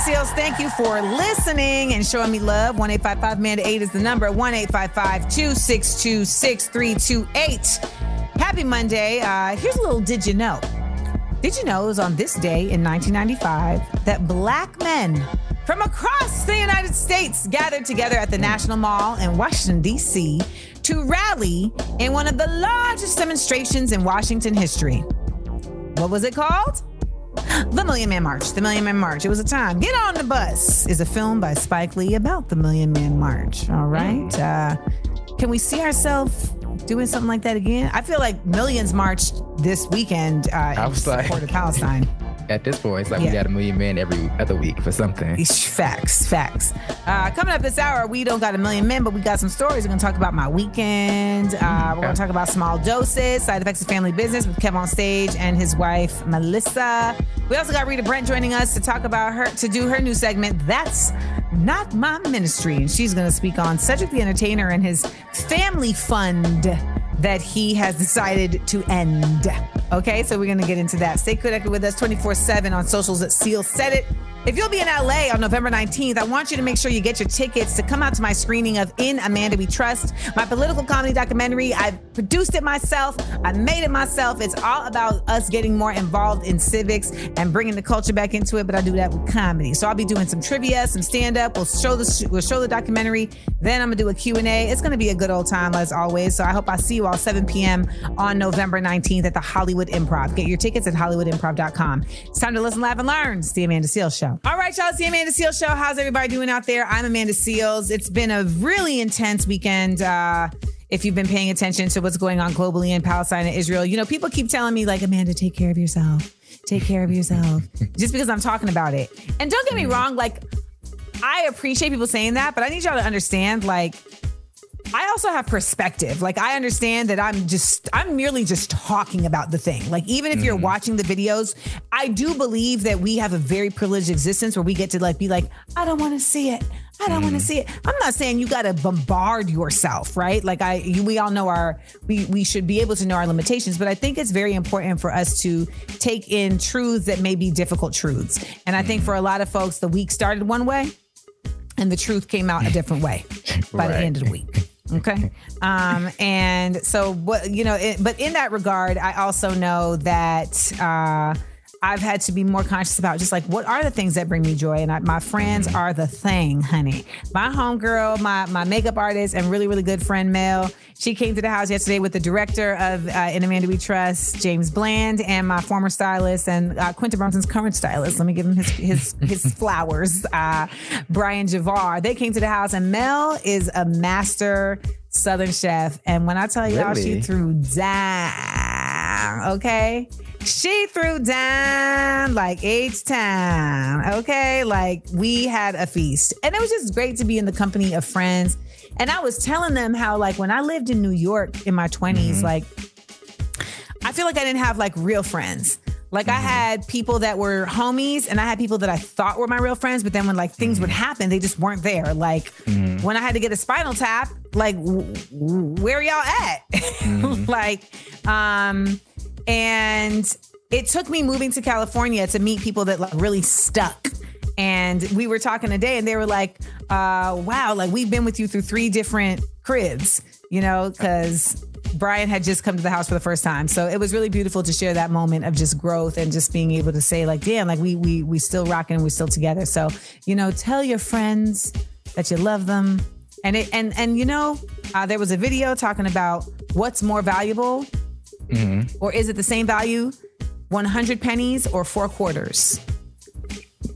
Seales. Thank you for listening and showing me love. 1 855 Amanda 8 is the number. 1 855 262 6328. Happy Monday. Uh, here's a little did you know? Did you know it was on this day in 1995 that black men from across the United States gathered together at the National Mall in Washington, D.C. to rally in one of the largest demonstrations in Washington history? What was it called? The Million Man March. The Million Man March. It was a time. Get on the bus is a film by Spike Lee about the Million Man March. All right. Uh, can we see ourselves doing something like that again? I feel like millions marched this weekend uh, I in was like- support of Palestine. At this point, it's like Yeah. we got a million men every other week for something. Facts, facts. Uh, coming up this hour, we don't got a million men, but we got some stories. We're gonna talk about my weekend. Uh, we're gonna talk about small doses, side effects of family business with Kev on stage and his wife Melissa. We also got Rita Brent joining us to talk about her to do her new segment. That's not my ministry, and she's gonna speak on Cedric the Entertainer and his family fund that he has decided to end. Okay, so we're gonna get into that. Stay connected with us 24 7 on socials at Seal Said It. If you'll be in LA on November 19th, I want you to make sure you get your tickets to come out to my screening of In Amanda We Trust, my political comedy documentary. I produced it myself, I made it myself. It's all about us getting more involved in civics and bringing the culture back into it, but I do that with comedy. So I'll be doing some trivia, some stand up. We'll show the we'll show the documentary. Then I'm gonna do a Q&A. It's gonna be a good old time as always. So I hope I see you all 7 p.m. on November 19th at the Hollywood Improv. Get your tickets at hollywoodimprov.com. It's time to listen, laugh, and learn. It's the Amanda Seales Show. All right, y'all. It's the Amanda Seales Show. How's everybody doing out there? I'm Amanda Seales. It's been a really intense weekend. Uh, if you've been paying attention to what's going on globally in Palestine and Israel, you know, people keep telling me, like, Amanda, take care of yourself. Take care of yourself. *laughs* Just because I'm talking about it. And don't get me wrong, like, I appreciate people saying that, but I need y'all to understand, like, also have perspective. Like I understand that I'm just I'm merely just talking about the thing. Like even if you're Mm-hmm. watching the videos, I do believe that we have a very privileged existence where we get to like be like, I don't want to see it. I don't Mm-hmm. want to see it. I'm not saying you got to bombard yourself, right? Like I you, we all know our we we should be able to know our limitations, but I think it's very important for us to take in truths that may be difficult truths. And I think for a lot of folks the week started one way and the truth came out a different way by the end of the week. Okay. Um, and so what, you know, it, but in that regard, I also know that, uh, I've had to be more conscious about just like what are the things that bring me joy, and I, my friends are the thing, honey. My homegirl, my my makeup artist, and really really good friend Mel. She came to the house yesterday with the director of uh, In Amanda We Trust, James Bland, and my former stylist and uh, Quinta Brunson's current stylist. Let me give him his his *laughs* his flowers. Uh, Brian Javar. They came to the house, and Mel is a master Southern chef. And when I tell y'all, she threw down. Okay. She threw down like H Town. Okay. Like we had a feast. And it was just great to be in the company of friends. And I was telling them how, like, when I lived in New York in my 20s, mm-hmm. like, I feel like I didn't have like real friends. Like I had people that were homies and I had people that I thought were my real friends, but then when like things would happen, they just weren't there. Like when I had to get a spinal tap, like w- w- where y'all at? *laughs* like um and it took me moving to California to meet people that like really stuck. And we were talking today and they were like, uh, wow, like we've been with you through three different cribs, you know, because Brian had just come to the house for the first time. So it was really beautiful to share that moment of just growth and just being able to say, like, damn, like we we we still rocking and we still together. So, you know, tell your friends that you love them. And it and and you know, uh, there was a video talking about what's more valuable or is it the same value 100 pennies or four quarters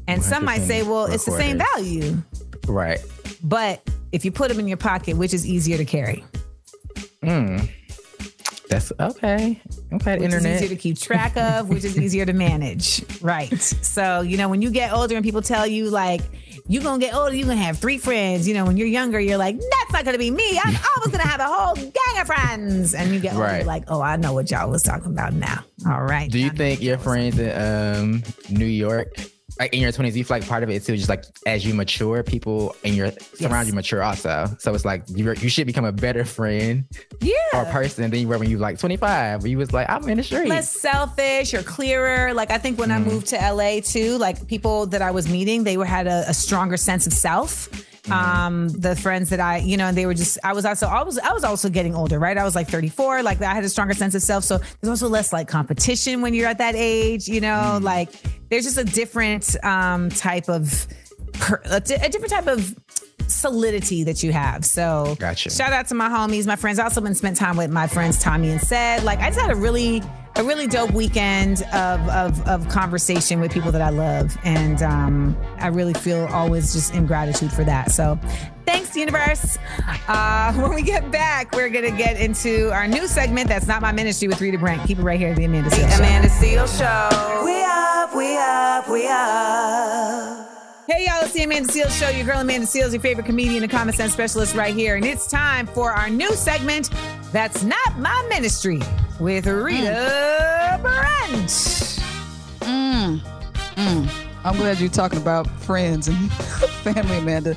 and some might say well it's the same value Right. but if you put them in your pocket which is easier to carry Mm. That's okay. Okay, which internet. is easier to keep track of which is easier to manage. *laughs* Right. So you know when you get older and people tell you like you're gonna get older you're gonna have three friends. You know when you're younger you're like that's not gonna be me. I'm *laughs* always gonna have a whole gang of friends. And you get older Right. like oh i know what y'all was talking about now. All right Do you think your friends in um, New York, like in your twenties, you feel like part of it too, just like as you mature, people in your surround you mature also. So it's like you you should become a better friend yeah or person than you were when you were like twenty five. Where you was like, I'm in the street. less selfish or clearer. Like I think when I mm-hmm. moved to LA too, like people that I was meeting, they were had a, a stronger sense of self. Um, the friends that I, you know, and they were just, I was also, I was, I was also getting older, right? I was like 34, like I had a stronger sense of self. So there's also less like competition when you're at that age, you know, like there's just a different um type of, a different type of solidity that you have. So Gotcha. shout out to my homies, my friends. I also been spent time with my friends Tommy and said, like I just had a really a really dope weekend of, of of conversation with people that I love. And um I really feel always just in gratitude for that. So thanks, universe. Uh *laughs* when we get back, we're gonna get into our new segment that's not my ministry with Rita Brent. Keep it right here at the Amanda Seales Show. Amanda Seales Show. We up, we up, we up. Hey y'all, it's the Amanda Seales Show. Your girl Amanda Seales, your favorite comedian and common sense specialist right here. And it's time for our new segment, That's Not My Ministry, with Rita Brent. Mm. Mm. I'm glad you're talking about friends and *laughs* family, Amanda.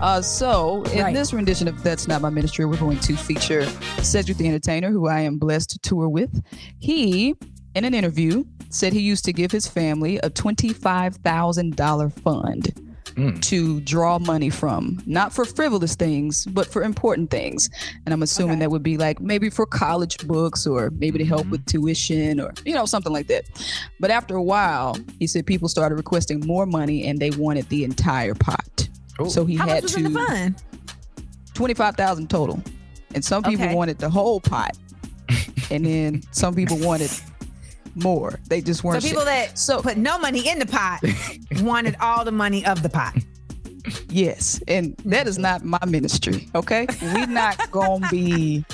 Uh, so, in Right. this rendition of That's Not My Ministry, we're going to feature Cedric the Entertainer, who I am blessed to tour with. He, in an interview, said he used to give his family a $25,000 fund hmm. to draw money from, not for frivolous things, but for important things. And I'm assuming that would be like maybe for college books or maybe to help mm-hmm. with tuition or, you know, something like that. But after a while, he said people started requesting more money and they wanted the entire pot. So he How had to in the fund? 25,000 total. And some people Okay. wanted the whole pot. *laughs* and then some people wanted more. They just weren't So people sure. that so put no money in the pot *laughs* wanted all the money of the pot. Yes, and that is not my ministry. Okay, we're not gonna be.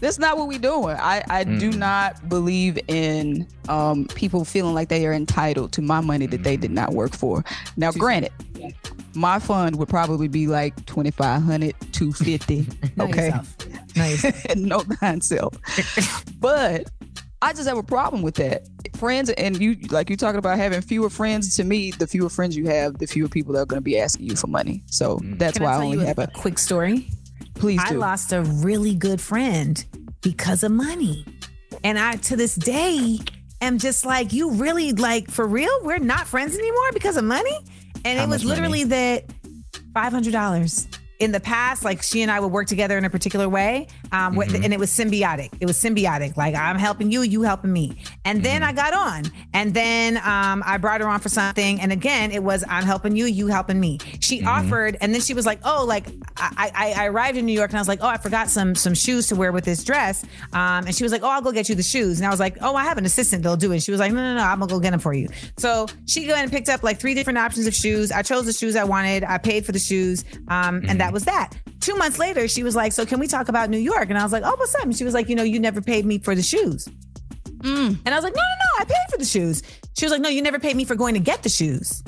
That's not what we're doing. I I do Mm. not believe in um people feeling like they are entitled to my money that they did not work for. Now, granted, my fund would probably be like 2500 250 Know okay yourself. Know yourself. no thyself but i just have a problem with that friends and you like you talking about having fewer friends to me the fewer friends you have the fewer people that are going to be asking you for money so mm. that's Can why I i, only you have a a quick story? please I lost a really good friend because of money. And I to this day am just like, you really like for real? We're not friends anymore because of money? And How it was much literally that five hundred dollars. In the past, like she and I would work together in a particular way, um, Mhm. and it was symbiotic. It was symbiotic. Like I'm helping you, you helping me. And then I got on, and then um, I brought her on for something, and again it was I'm helping you, you helping me. She offered, and then she was like, "Oh, like I, I, I arrived in New York, and I was like, oh, I forgot some some shoes to wear with this dress." Um, and she was like, "Oh, I'll go get you the shoes." And I was like, "Oh, I have an assistant they'll do it." She was like, "No, no, no, I'm gonna go get them for you." So she went and picked up like three different options of shoes. I chose the shoes I wanted. I paid for the shoes, um, and that was that. Two months later, she was like, "So can we talk about New York?" And I was like, "Oh, what's up?" And she was like, "You know, you never paid me for the shoes." Mm. And I was like, "No, no, no, I paid for the shoes." She was like, "No, you never paid me for going to get the shoes."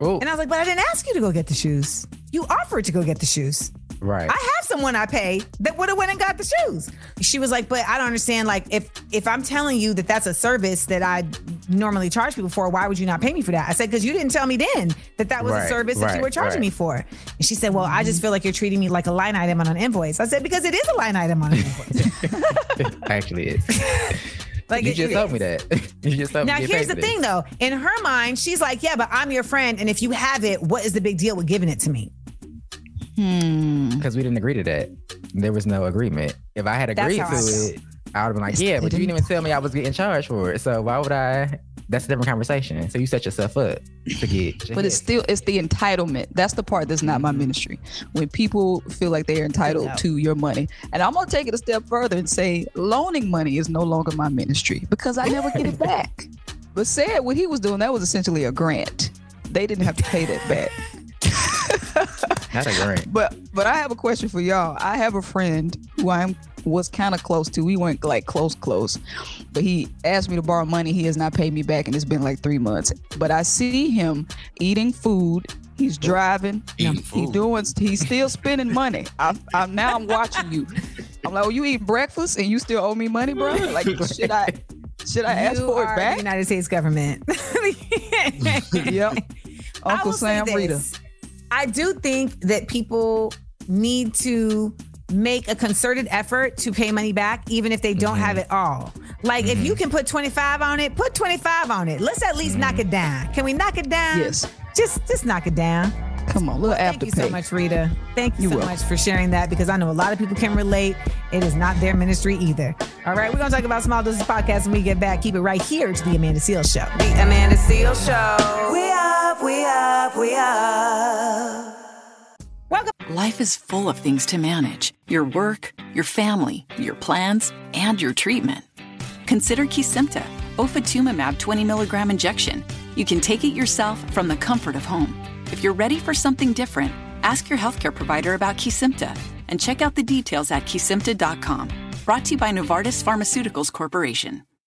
Oh. And I was like, "But I didn't ask you to go get the shoes. You offered to go get the shoes." Right. I have someone I pay that would have went and got the shoes. She was like, but I don't understand. Like, if if I'm telling you that that's a service that I normally charge people for, why would you not pay me for that? I said, because you didn't tell me then that that was a Right, service that you were charging right. me for. And she said, well, I just mm-hmm. feel like you're treating me like a line item on an invoice. I said, because it is a line item on an invoice. *laughs* Actually, it's. *laughs* Like you it just is. told me that. *laughs* you just told now me. get here's the thing, though. In her mind, she's like, yeah, but I'm your friend, and if you have it, what is the big deal with giving it to me? Hmm. Because we didn't agree to that. There was no agreement. If I had agreed to I it, I would have been like, It's- yeah, but you didn't didn't- even tell me I was getting charged for it. So why would I? That's a different conversation. So you set yourself up to get. *laughs* but it's still it's the entitlement that's the part that's not my ministry when people feel like they're entitled No. to your money and i'm gonna take it a step further and say loaning money is no longer my ministry because i never get it *laughs* back but said what he was doing that was essentially a grant they didn't have to pay that back *laughs* not a grant. but but I have a question for y'all. I have a friend who I'm was kind of close to. We weren't like close close, but he asked me to borrow money. He has not paid me back, and it's been like three months. But I see him eating food. He's driving. Eating He's doing. He's still spending money. I'm, I'm now. I'm watching you. I'm like, oh, you eat breakfast and you still owe me money, bro? Like, should I? Should I ask for it back? United States government. *laughs* yep. I Uncle will say Sam Rita. I do think that people need to make a concerted effort to pay money back, even if they don't have mm-hmm. it all. Like if you mm-hmm. can put 25 on it, put 25 on it. Let's at least knock it mm-hmm. down. Can we knock it down? Yes. Just just knock it down. Come on, little Thank after Thank you so much, Rita. Thank you You so will. much for sharing that because I know a lot of people can relate. It is not their ministry either. All right, we're gonna talk about Small Doses Podcast when we get back. Keep it right here to the Amanda Seales Show. The Amanda Seales Show. We up, we up, we up. Welcome. Life is full of things to manage your work, your family, your plans, and your treatment. Consider Kesimpta, ofatumumab 20 milligram injection. You can take it yourself from the comfort of home. If you're ready for something different, ask your healthcare provider about Kesimpta and check out the details at kesimpta.com. Brought to you by Novartis Pharmaceuticals Corporation.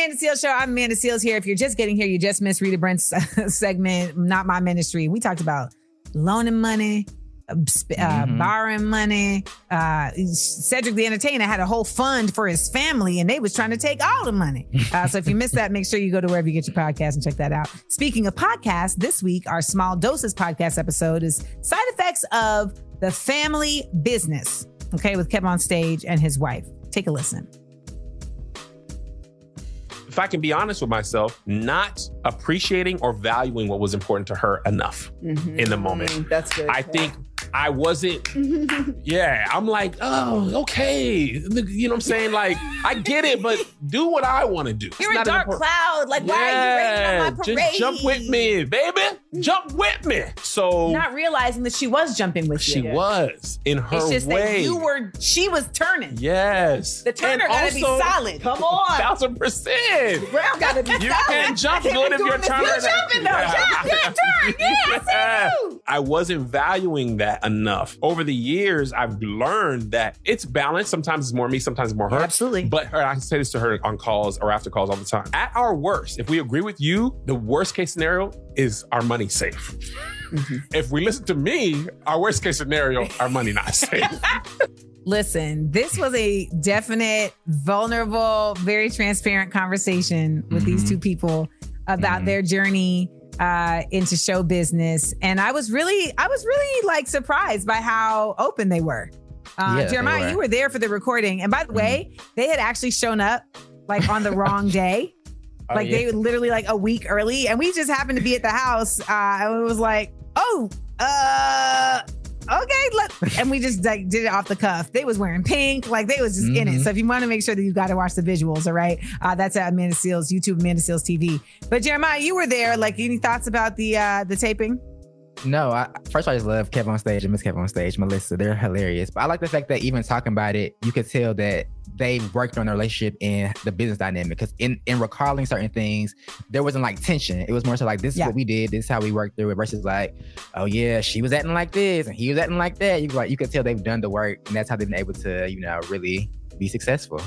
Amanda Seales Show. I'm Amanda Seales here. If you're just getting here, you just missed Rita Brent's *laughs* segment, Not My Ministry. We talked about loaning money, uh, uh, borrowing money. Uh, Cedric the Entertainer had a whole fund for his family, and they was trying to take all the money. *laughs* Uh, so if you missed that, make sure you go to wherever you get your podcast and check that out. Speaking of podcasts, this week our Small Doses podcast episode is side effects of the family business. Okay, with Kevin on stage and his wife. Take a listen. If I can be honest with myself, not appreciating or valuing what was important to her enough mm-hmm. in the moment. That's good. I think I wasn't, yeah, I'm like, oh, okay. You know what I'm saying? Like, I get it, but do what I want to do. You're a dark important- cloud. Like, why are you raining on my parade? Just jump with me, baby. jump with me. So Not realizing that she was jumping with you. she was in her It's just way. that you were. She was turning. Yes. The turner And gotta be solid. Come on. Thousand percent. Ground gotta be You solid. can't jump I can't good if you're doing turning. You're jumping though. Jump, yeah, turn. Yeah, I see *laughs* you. I wasn't valuing that enough. Over the years, I've learned that it's balanced. Sometimes it's more me, sometimes it's more her. absolutely. But her, I say this to her on calls or after calls all the time. At our worst, if we agree with you, the worst case scenario is our money safe. Mm-hmm. If we listen to me, our worst case scenario, our money not safe. *laughs* Listen, this was a definite, vulnerable, very transparent conversation with these two people about their journey uh, into show business, and I was really, I was really like surprised by how open they were. Uh, Yeah, Jeremiah, were. you were there for the recording, and by the way, they had actually shown up like on the wrong *laughs* day. Oh, like yeah. they literally like a week early, and we just happened to be at the house, uh, and it was like, oh, uh, okay, let, and we just like did it off the cuff. They was wearing pink, like they was just in it. Mhm. So if you want to make sure that you got to watch the visuals, all right, uh, that's at Amanda Seales YouTube, Amanda Seales TV. But Jeremiah, you were there. Like, any thoughts about the uh the taping? No, I, first I just love Kev on stage and Miss Kev on stage, Melissa. They're hilarious. But I like the fact that even talking about it, you could tell that they worked on their relationship and the business dynamic. Because in in recalling certain things, there wasn't like tension. It was more so like this is Yeah. what we did, this is how we worked through it. Versus like, oh yeah, she was acting like this and he was acting like that. You like you could tell they've done the work, and that's how they've been able to you know really be successful.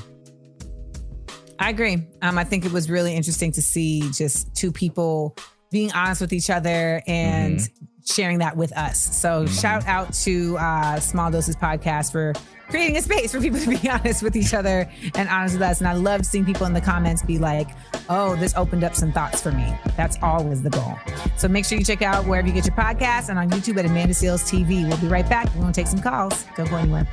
I agree. Um, I think it was really interesting to see just two people being honest with each other and sharing that with us. So shout out to uh, Small Doses Podcast for creating a space for people to be *laughs* honest with each other and honest with us. And I love seeing people in the comments be like, "Oh, this opened up some thoughts for me." That's always the goal. So make sure you check out wherever you get your podcasts and on YouTube at Amanda Seales TV. We'll be right back. We're gonna take some calls. Don't go anywhere.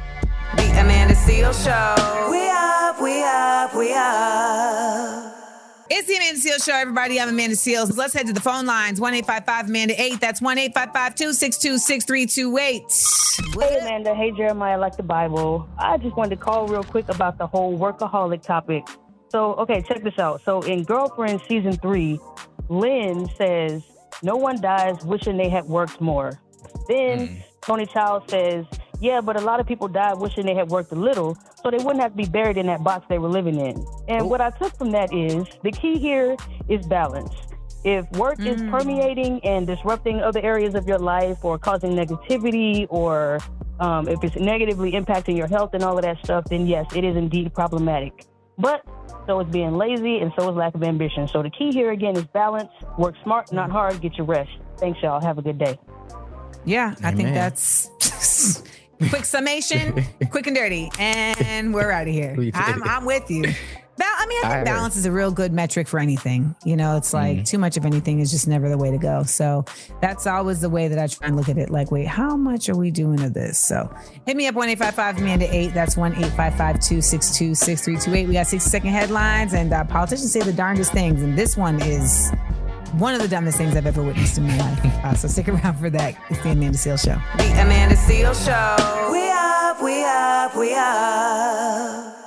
The Amanda Seales Show. We up, we up, we up. It's the Amanda Seales Show, everybody. I'm Amanda Seales. Let's head to the phone lines 1 855 Amanda 8. That's 1 855 262 6328. Hey Amanda, hey Jeremiah, like the Bible. I just wanted to call real quick about the whole workaholic topic. So, okay, check this out. So, in Girlfriend season three, Lynn says, No one dies wishing they had worked more. Then hmm. Toni Child says, Yeah, but a lot of people died wishing they had worked a little, so they wouldn't have to be buried in that box they were living in. And what I took from that is the key here is balance. If work is permeating and disrupting other areas of your life or causing negativity or um, if it's negatively impacting your health and all of that stuff, then yes, it is indeed problematic. But so is being lazy and so is lack of ambition. So the key here again is balance. Work smart, not hard. Get your rest. Thanks, y'all. Have a good day. Yeah, I think that's *laughs* quick summation, quick and dirty. And we're out of here. I'm, I'm with you. I mean, I think I balance is a real good metric for anything. You know, it's like too much of anything is just never the way to go. So that's always the way that I try and look at it. Like, wait, how much are we doing of this? So hit me up 1 855 Amanda 8. That's 1 855 262 6328. We got 60 second headlines, and uh, politicians say the darndest things. And this one is one of the dumbest things I've ever witnessed in my life. *laughs* Uh, so stick around for that. It's the Amanda Seales Show. The Amanda Seales Show. We up, we up, we up.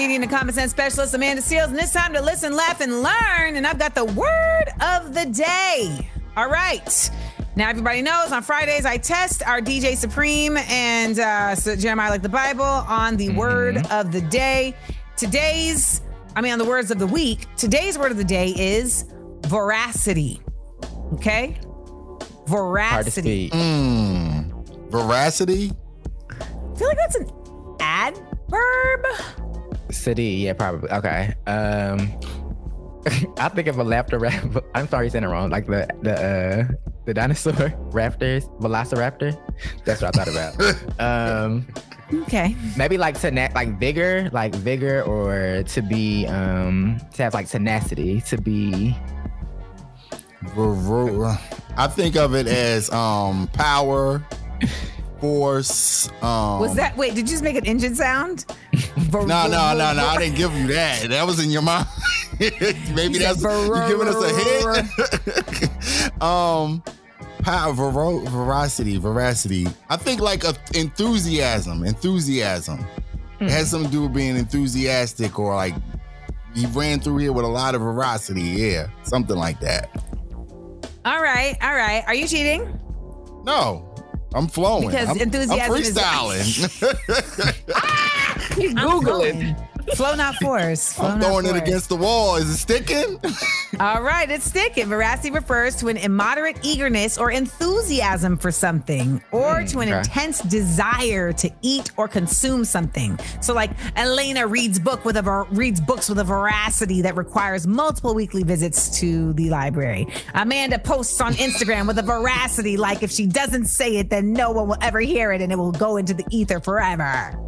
Comedian and common sense specialist, Amanda Seales. And it's time to listen, laugh, and learn. And I've got the word of the day. All right. Now, everybody knows on Fridays, I test our DJ Supreme and uh, so Jeremiah Like the Bible on the word of the day. Today's, I mean, on the words of the week, today's word of the day is veracity. Okay? Veracity. Mm. Veracity? I feel like that's an adverb. City, yeah, probably. Okay. Um *laughs* I think of a laughter rap. *laughs* I'm sorry, saying it wrong. Like the the uh the dinosaur *laughs* raptors, Velociraptor. That's what I thought about. um Okay. maybe like tena- like vigor, like vigor, or to be um to have like tenacity, to be I think of it as um power Force. Um, Was that wait? Did you just make an engine sound? *laughs* No, no, no, no. I didn't give you that. That was in your mind. *laughs* Maybe that's you giving us a hint. *laughs* um, power, vero- veracity, veracity. I think like a, enthusiasm, enthusiasm. It has something to do with being enthusiastic or like he ran through here with a lot of veracity. Yeah, something like that. All right, all right. Are you cheating? No, I'm flowing. Because I'm, enthusiasm I'm is- freestyling. *laughs* Ah! He's googling. Flow not force. Flow I'm not throwing it against the wall. Is it sticking? *laughs* All right, it's sticking. Veracity refers to an immoderate eagerness or enthusiasm for something, or to an mm, okay. intense desire to eat or consume something. So, like Elena reads book with a ver- reads books with a veracity that requires multiple weekly visits to the library. Amanda posts on Instagram with a veracity like if she doesn't say it, then no one will ever hear it, and it will go into the ether forever.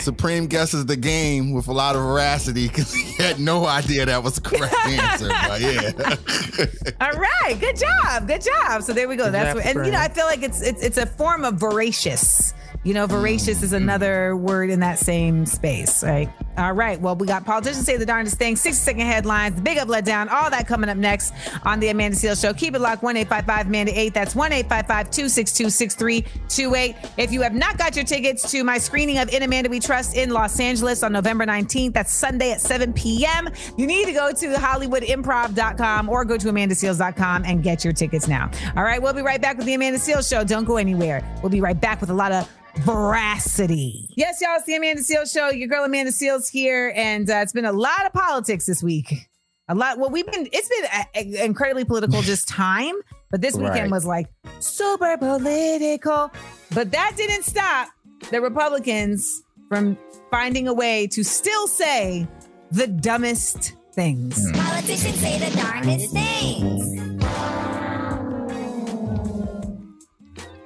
Supreme guesses the game with a lot of veracity because he had no idea that was the correct *laughs* answer. But yeah. *laughs* All right, good job, good job. So there we go. Good That's what, and you know I feel like it's it's it's a form of voracious. You know, voracious is mm-hmm. another word in that same space, right? All right. Well, we got politicians say the darndest thing, 60 second headlines, the big up, let down, all that coming up next on the Amanda Seales Show. Keep it locked, 1 855 Amanda 8. That's 1 855 262 6328. If you have not got your tickets to my screening of In Amanda We Trust in Los Angeles on November 19th, that's Sunday at 7 p.m., you need to go to HollywoodImprov.com or go to AmandaSeales.com and get your tickets now. All right. We'll be right back with the Amanda Seales Show. Don't go anywhere. We'll be right back with a lot of veracity. Yes, y'all, it's the Amanda Seales Show. Your girl Amanda Seales here, and uh, it's been a lot of politics this week. A lot. Well, we've been. It's been uh, incredibly political just *laughs* time, but this weekend Right. was like super political. But that didn't stop the Republicans from finding a way to still say the dumbest things. Politicians say the darndest things.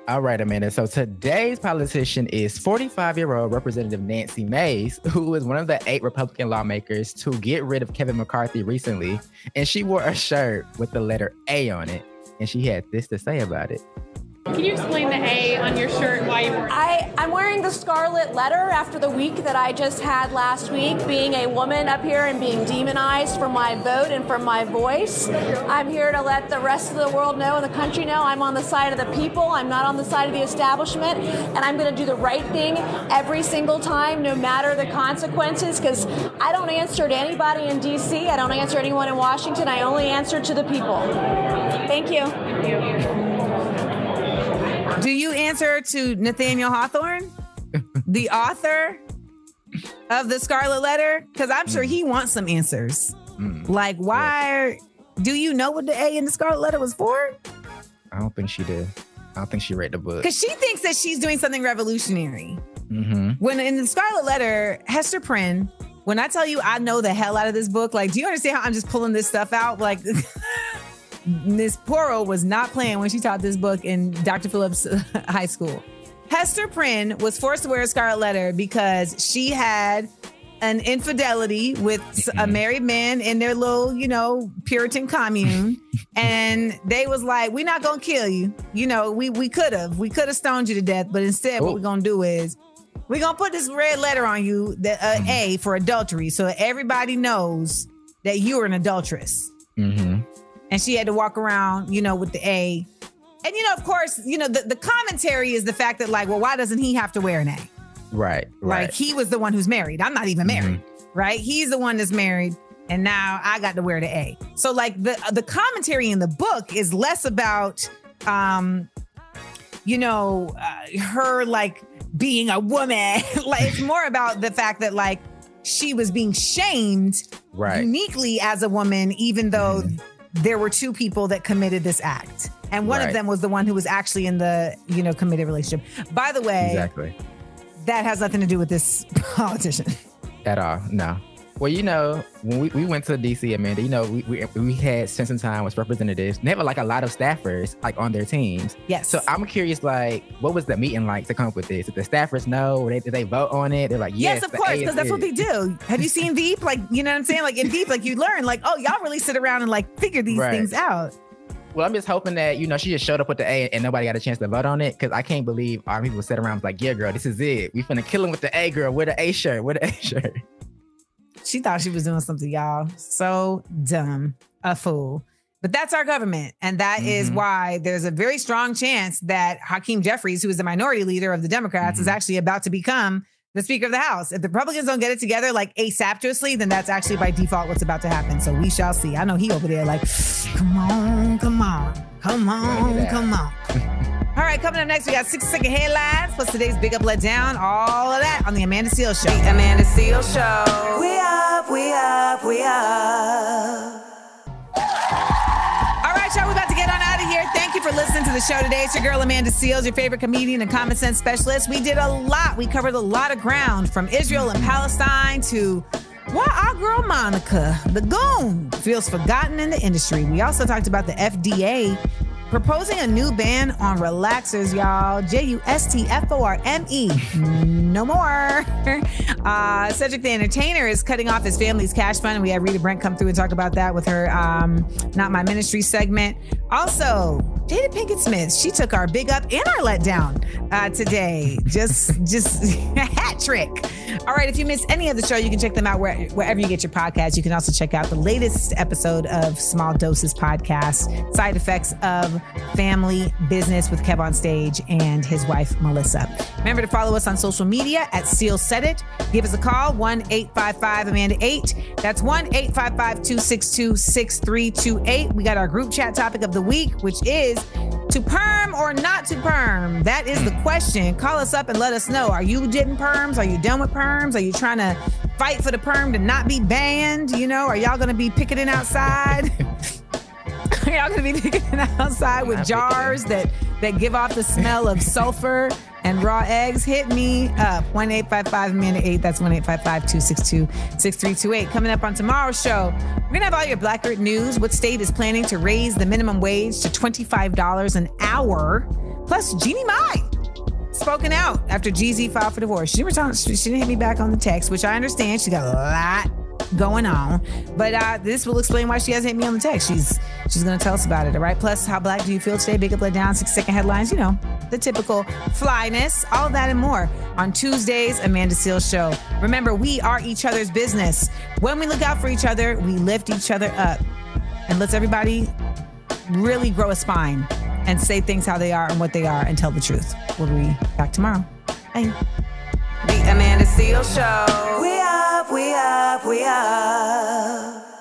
All right, Amanda. So today's politician is 45 year old Representative Nancy Mace, who was one of the eight Republican lawmakers to get rid of Kevin McCarthy recently. And she wore a shirt with the letter A on it. And she had this to say about it. Can you explain the A on your shirt and why you wore it? I, I'm wearing the scarlet letter after the week that I just had last week, being a woman up here and being demonized for my vote and for my voice. I'm here to let the rest of the world know and the country know I'm on the side of the people. I'm not on the side of the establishment. And I'm going to do the right thing every single time, no matter the consequences, because I don't answer to anybody in D.C., I don't answer to anyone in Washington. I only answer to the people. Thank you. Do you answer to Nathaniel Hawthorne, the *laughs* author of the Scarlet Letter? Because I'm sure he wants some answers. Like, why? Do you know what the A in the Scarlet Letter was for? I don't think she did. I don't think she read the book. Because she thinks that she's doing something revolutionary. Mm-hmm. When in the Scarlet Letter, Hester Prynne, when I tell you I know the hell out of this book, like, do you understand how I'm just pulling this stuff out? Like, *laughs* Miss Poro was not playing when she taught this book in Dr. Phillips *laughs* High School. Hester Prynne was forced to wear a scarlet letter because she had an infidelity with a married man in their little, you know, Puritan commune. *laughs* and they was like, we're not gonna kill you. You know, we we could have. We could have stoned you to death, but instead what we're gonna do is we're gonna put this red letter on you, that uh, A for adultery, so everybody knows that you are an adulteress Mm-hmm. And she had to walk around, you know, with the A. And you know, of course, you know, the, the commentary is the fact that, like, well, why doesn't he have to wear an A? Right. Right. Like he was the one who's married. I'm not even married, right? He's the one that's married, and now I got to wear the A. So like the the commentary in the book is less about, um, you know, uh, her like being a woman. *laughs* like it's *laughs* more about the fact that like she was being shamed Right. uniquely as a woman, even though there were two people that committed this act. And one of them was the one who was actually in the, you know, committed relationship. By the way, Exactly. that has nothing to do with this *laughs* politician. At all. No. Well, you know, when we, we went to DC, Amanda, you know, we, we, we had Simpson Time with representatives. They have like a lot of staffers like on their teams. Yes. So I'm curious, like, what was the meeting like to come up with this? Did the staffers know? Or they, did they vote on it? They're like, yes, Yes, of course, because that's what they do. Have you seen Veep? Like, you know what I'm saying? Like in Veep, like you learn, like, oh, y'all really sit around and like figure these Right. things out. Well, I'm just hoping that you know she just showed up with the A and nobody got a chance to vote on it because I can't believe our people sat around and was like, "Yeah, girl, this is it. We finna kill him with the A girl, with the A shirt, with the A *laughs* shirt." She thought she was doing something, y'all. So dumb, a fool. But that's our government. And that is Mm-hmm. why there's a very strong chance that Hakeem Jeffries, who is the minority leader of the Democrats, Mm-hmm. is actually about to become the Speaker of the House. If the Republicans don't get it together like asaptously, then that's actually by default what's about to happen. So we shall see. I know he over there like, *sighs* come on, come on, come on, come on. *laughs* All right, coming up next, we got six second headlines plus today's big up, let down, all of that on the Amanda Seal Show. The Amanda Seal Show. We up, we up, we up. All right, y'all, we're about to get on out of here. Thank you for listening to the show today. It's your girl, Amanda Seales, your favorite comedian and common sense specialist. We did a lot. We covered a lot of ground from Israel and Palestine to why our girl Monica, the goon, feels forgotten in the industry. We also talked about the FDA proposing a new ban on relaxers, y'all. J U S T F O R M E. No more. *laughs* Uh, Cedric the Entertainer is cutting off his family's cash fund. We had Rita Brent come through and talk about that with her um, Not My Ministry segment. Also, Jada Pinkett Smith, she took our big up and our letdown uh, today. Just, just *laughs* a hat trick. All right, if you missed any of the show, you can check them out where, wherever you get your podcast. You can also check out the latest episode of Small Doses Podcast, Side Effects of Family Business with Kev on Stage and his wife, Melissa. Remember to follow us on social media at Seal Said It. Give us a call, 1 855 Amanda 8. That's 1 855 262 6328. We got our group chat topic of the week, which is to perm or not to perm? That is the question. Call us up and let us know. Are you getting perms? Are you done with perms? Are you trying to fight for the perm to not be banned? You know, are y'all going to be picketing outside? *laughs* are y'all going to be picketing outside with jars that that give off the smell of sulfur and raw eggs? Hit me up. 1 855 Amanda 8. That's 1 855 262 6328. Coming up on tomorrow's show, we're going to have all your Blackbird news. What state is planning to raise the minimum wage to $25 an hour? Plus, Jeannie Mai spoken out after Jeezy filed for divorce. She, returned, she didn't hit me back on the text, which I understand. She got a lot going on, but uh, this will explain why she hasn't hit me on the text. She's she's to tell us about it. All right. Plus, how black do you feel today? Big up, let down, six second headlines. You know the typical flyness, all that and more on Tuesdays. Amanda Seal Show. Remember, we are each other's business. When we look out for each other, we lift each other up, and let's everybody really grow a spine and say things how they are and what they are and tell the truth. We'll be back tomorrow. Bye. The Amanda Seal Show. We up, we up, we up.